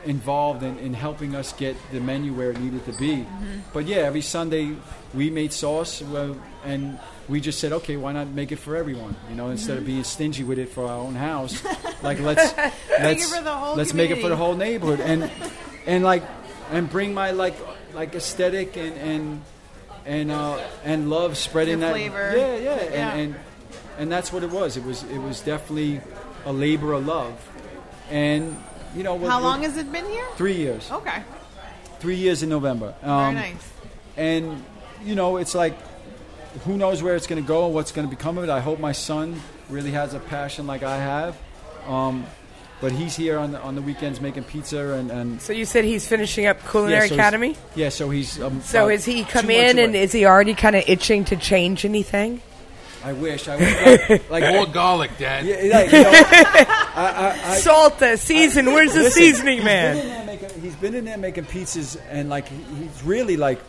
Speaker 4: involved in, in helping us get the menu where it needed to be. Mm-hmm. But yeah, every Sunday we made sauce, well, and we just said, okay, why not make it for everyone? You know, instead of mm-hmm. being stingy with it for our own house, like let's let's
Speaker 1: for the whole
Speaker 4: let's make it for the whole neighborhood, and and like and bring my like like aesthetic and and and uh, and love spreading that
Speaker 1: flavor.
Speaker 4: Yeah, yeah, and,
Speaker 1: Yeah.
Speaker 4: and and that's what it was. It was it was definitely a labor of love, and you know
Speaker 1: How long has it been here?
Speaker 4: Three years.
Speaker 1: Okay.
Speaker 4: Three years in November.
Speaker 1: Very
Speaker 4: Um,
Speaker 1: nice.
Speaker 4: And you know, it's like who knows where it's going to go and what's going to become of it. I hope my son really has a passion like I have. Um, but he's here on the, on the weekends making pizza and, and
Speaker 2: So you said he's finishing up Culinary
Speaker 4: Yeah, so
Speaker 2: Academy.
Speaker 4: yeah. So he's um,
Speaker 2: So
Speaker 4: about
Speaker 2: has he come in and
Speaker 4: away.
Speaker 2: is he already kind of itching to change anything?
Speaker 4: I wish. I wish. Like, like
Speaker 3: More garlic, Dad.
Speaker 4: yeah, like, you know, I, I, I,
Speaker 2: Salt the season. Where's the
Speaker 4: Listen,
Speaker 2: seasoning,
Speaker 4: he's
Speaker 2: man?
Speaker 4: Been in there making, he's been in there making pizzas, and like he's really like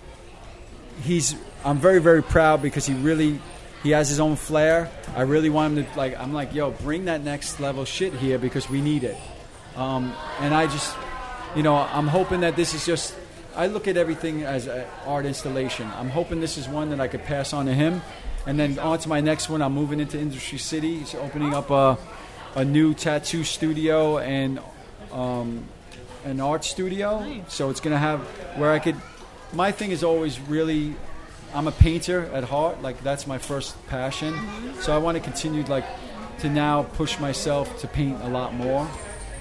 Speaker 4: he's. I'm very very proud because he really he has his own flair. I really want him to like. I'm like, yo, bring that next level shit here because we need it. Um, and I just, you know, I'm hoping that this is just. I look at everything as an art installation. I'm hoping this is one that I could pass on to him, and then on to my next one. I'm moving into Industry City. He's opening up a a new tattoo studio and um, an art studio. So it's going to have where I could. My thing is always really. I'm a painter at heart. Like that's my first passion. Mm-hmm. So I want to continue like to now push myself to paint a lot more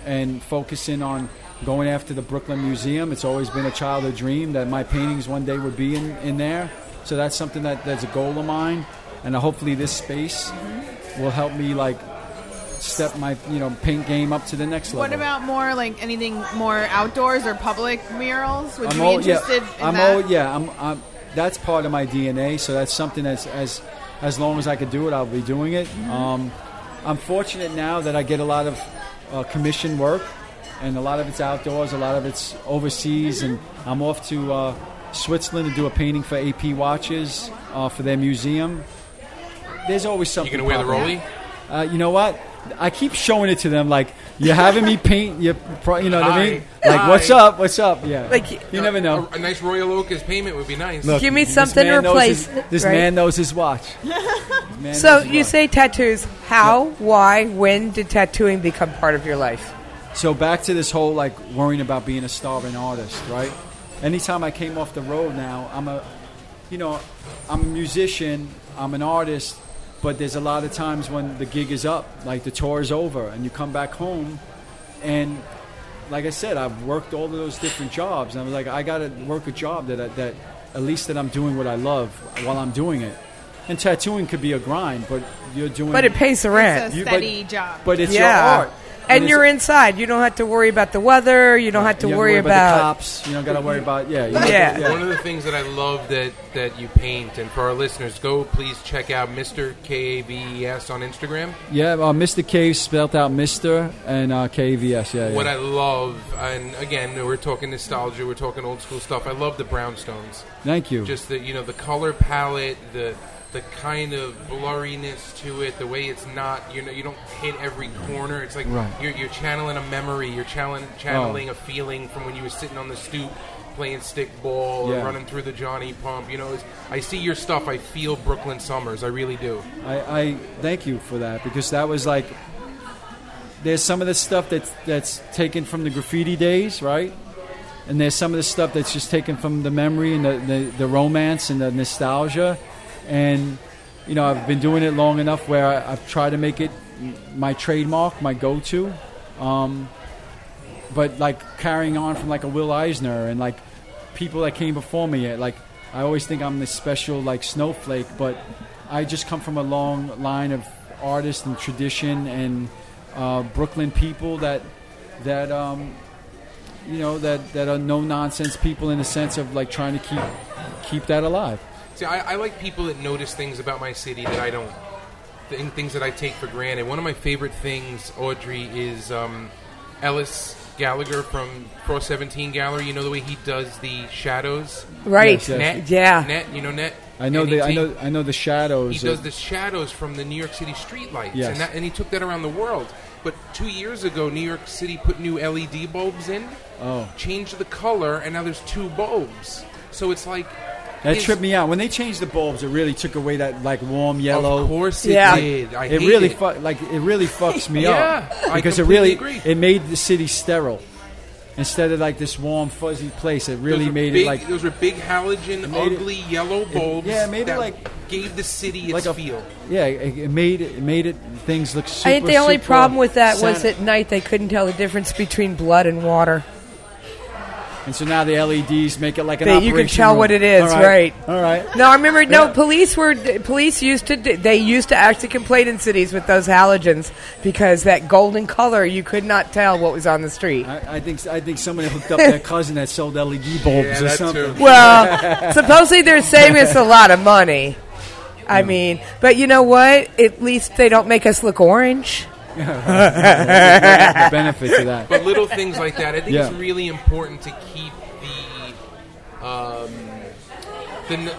Speaker 4: and focus in on going after the Brooklyn Museum. It's always been a childhood dream that my paintings one day would be in, in there. So that's something that that's a goal of mine, and hopefully this space mm-hmm. will help me like step my you know paint game up to the next level.
Speaker 1: What about more like anything more outdoors or public murals? Would you be
Speaker 4: all-
Speaker 1: interested
Speaker 4: yeah,
Speaker 1: in
Speaker 4: I'm
Speaker 1: that?
Speaker 4: all yeah. I'm, I'm that's part of my DNA. So that's something that's as as long as I could do it, I'll be doing it.
Speaker 1: Mm-hmm.
Speaker 4: Um, I'm fortunate now that I get a lot of uh, commission work, and a lot of it's outdoors, a lot of it's overseas, and I'm off to uh, Switzerland to do a painting for AP Watches uh, for their museum. There's always something.
Speaker 3: You
Speaker 4: something.
Speaker 3: gonna wear the
Speaker 4: popping.
Speaker 3: rolly?
Speaker 4: Uh, you know what? I keep showing it to them like you're having me paint. You, pro- you know what I mean?
Speaker 3: Hi.
Speaker 4: Like, what's up? What's up? Yeah.
Speaker 2: Like,
Speaker 4: you never know.
Speaker 3: A, a nice Royal Oak as payment would be nice.
Speaker 4: Look,
Speaker 2: Give me something to replace
Speaker 4: his- This
Speaker 2: right?
Speaker 4: man knows his watch.
Speaker 2: So
Speaker 4: his
Speaker 2: you
Speaker 4: watch.
Speaker 2: say tattoos. How, why, when did tattooing become part of your life?
Speaker 4: So back to this whole like worrying about being a starving artist, right? Anytime I came off the road now, I'm a, you know, I'm a musician, I'm an artist, but there's a lot of times when the gig is up, like the tour is over, and you come back home, and like I said, I've worked all of those different jobs, and I was like, I got to work a job that I, that at least that I'm doing what I love while I'm doing it. And tattooing could be a grind, but you're doing.
Speaker 2: But it pays the rent.
Speaker 1: It's a
Speaker 4: You- but-
Speaker 1: steady job.
Speaker 4: But it's
Speaker 2: yeah.
Speaker 4: your art,
Speaker 2: And
Speaker 4: it's-
Speaker 2: you're inside. You don't have to worry about the weather. You don't have to
Speaker 4: you don't
Speaker 2: worry
Speaker 4: the
Speaker 2: about.
Speaker 4: cops. You don't got to worry about yeah. you don't-
Speaker 2: Yeah.
Speaker 3: One of the things that I love that, that you paint, and for our listeners, go please check out Mr. K A V E S on Instagram.
Speaker 4: Yeah, uh, Mr. K spelled out Mr. and uh, KVS. Yeah, yeah.
Speaker 3: What I love, and again, we're talking nostalgia, we're talking old school stuff. I love the brownstones.
Speaker 4: Thank you.
Speaker 3: Just the you know the color palette, the the kind of blurriness to it, the way it's not you know you don't hit every corner. It's like
Speaker 4: Right.
Speaker 3: you're you're channeling a memory, you're channeling
Speaker 4: Oh.
Speaker 3: channeling a feeling from when you were sitting on the stoop playing stick ball or running through the Johnny Pump. You know, it's, I see your stuff. I feel Brooklyn summers. I really do.
Speaker 4: I, I thank you for that because that was like there's some of the stuff that's that's taken from the graffiti days, right? And there's some of the stuff that's just taken from the memory and the, the, the romance and the nostalgia. And you know, I've been doing it long enough where I, I've tried to make it my trademark, my go-to. Um, but like carrying on from like a Will Eisner and like people that came before me, like I always think I'm this special like snowflake, but I just come from a long line of artists and tradition and uh, Brooklyn people that that um, you know that that are no nonsense people in the sense of like trying to keep keep that alive.
Speaker 3: See, I, I like people that notice things about my city that I don't. Th- things that I take for granted. One of my favorite things, Audrey, is um, Ellis Gallagher from Pro 17 Gallery. You know the way he does the shadows?
Speaker 2: Right.
Speaker 4: Yes, yes.
Speaker 3: Net?
Speaker 2: Yeah.
Speaker 3: Net, you know Net?
Speaker 4: I know the I know I know the shadows.
Speaker 3: He does the shadows from the New York City streetlights,
Speaker 4: Yes.
Speaker 3: and that, and he took that around the world. But two years ago, New York City put new LED bulbs in,
Speaker 4: oh,
Speaker 3: changed the color, and now there's two bulbs. So it's like
Speaker 4: that
Speaker 3: his-
Speaker 4: tripped me out when they changed the bulbs. It really took away that like warm yellow.
Speaker 3: Of course it
Speaker 2: Yeah.
Speaker 3: did. I
Speaker 4: it
Speaker 3: hate
Speaker 4: really
Speaker 3: it.
Speaker 4: fu- like it really fucks me
Speaker 3: Yeah,
Speaker 4: up
Speaker 3: I
Speaker 4: because it really
Speaker 3: agree.
Speaker 4: it made the city sterile instead of like this warm fuzzy place. It really made
Speaker 3: big,
Speaker 4: it like
Speaker 3: those were big halogen,
Speaker 4: made it-
Speaker 3: ugly yellow bulbs.
Speaker 4: yeah, it made it like-
Speaker 3: gave the city its
Speaker 4: like a
Speaker 3: feel.
Speaker 4: Yeah, it, it made it, it made it things look. Super,
Speaker 2: I think the only problem with that was at night they couldn't tell the difference between blood and water.
Speaker 4: And so now the LEDs make it like an.
Speaker 2: That you can tell
Speaker 4: room.
Speaker 2: what it is,
Speaker 4: All
Speaker 2: right.
Speaker 4: All right.
Speaker 2: No, I remember. No,
Speaker 4: Yeah.
Speaker 2: police were police used to they used to actually complain in cities with those halogens because that golden color you could not tell what was on the street.
Speaker 4: I, I think I think somebody hooked up their cousin that sold LED bulbs
Speaker 3: Yeah,
Speaker 4: or something.
Speaker 3: too.
Speaker 2: Well, supposedly they're saving us a lot of money. I mean, but you know what? At least they don't make us look orange.
Speaker 4: the benefits of that.
Speaker 3: But little things like that, I think
Speaker 4: Yeah.
Speaker 3: it's really important to keep the, um, the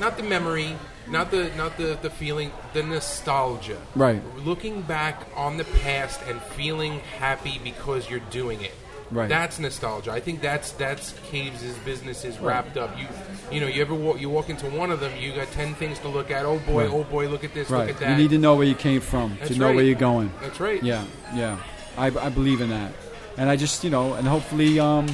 Speaker 3: not the memory, not the not the, the feeling, the nostalgia.
Speaker 4: Right.
Speaker 3: Looking back on the past and feeling happy because you're doing it.
Speaker 4: Right.
Speaker 3: That's nostalgia. I think that's that's Kaves' business is
Speaker 4: Right.
Speaker 3: wrapped up. You you know you ever walk you walk into one of them, you got ten things to look at. Oh boy,
Speaker 4: Right.
Speaker 3: oh boy, look at this, look at that.
Speaker 4: You need to know where you came from
Speaker 3: That's
Speaker 4: to know
Speaker 3: right.
Speaker 4: where you're going.
Speaker 3: That's right.
Speaker 4: Yeah, yeah. I, I believe in that, and I just you know, and hopefully, um,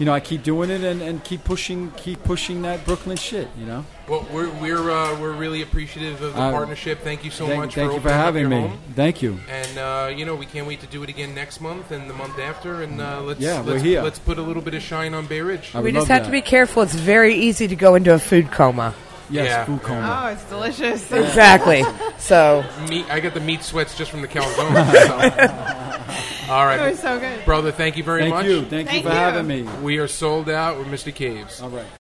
Speaker 4: you know, I keep doing it and, and keep pushing, keep pushing that Brooklyn shit. You know.
Speaker 3: Well, we're we're uh, we're really appreciative of the
Speaker 4: Uh,
Speaker 3: partnership. Thank you so
Speaker 4: thank
Speaker 3: much
Speaker 4: thank
Speaker 3: for
Speaker 4: you for having me.
Speaker 3: home.
Speaker 4: Thank you.
Speaker 3: And uh, you know, we can't wait to do it again next month and the month after. And uh, let's
Speaker 4: Yeah, we're here.
Speaker 3: let's put a little bit of shine on Bay Ridge.
Speaker 4: I
Speaker 2: We just
Speaker 4: love
Speaker 2: have to be careful. It's very easy to go into a food coma.
Speaker 4: Yes,
Speaker 3: Yeah.
Speaker 4: food coma.
Speaker 1: Oh, it's delicious.
Speaker 2: Exactly. So
Speaker 3: Meat, I got the meat sweats just from the calzone. so. All
Speaker 1: It was so good.
Speaker 3: brother. Thank you very
Speaker 4: Thank
Speaker 3: much.
Speaker 4: you. Thank,
Speaker 1: Thank
Speaker 4: you for
Speaker 1: you.
Speaker 4: having me.
Speaker 3: We are sold out with Mr. Kaves.
Speaker 4: All right.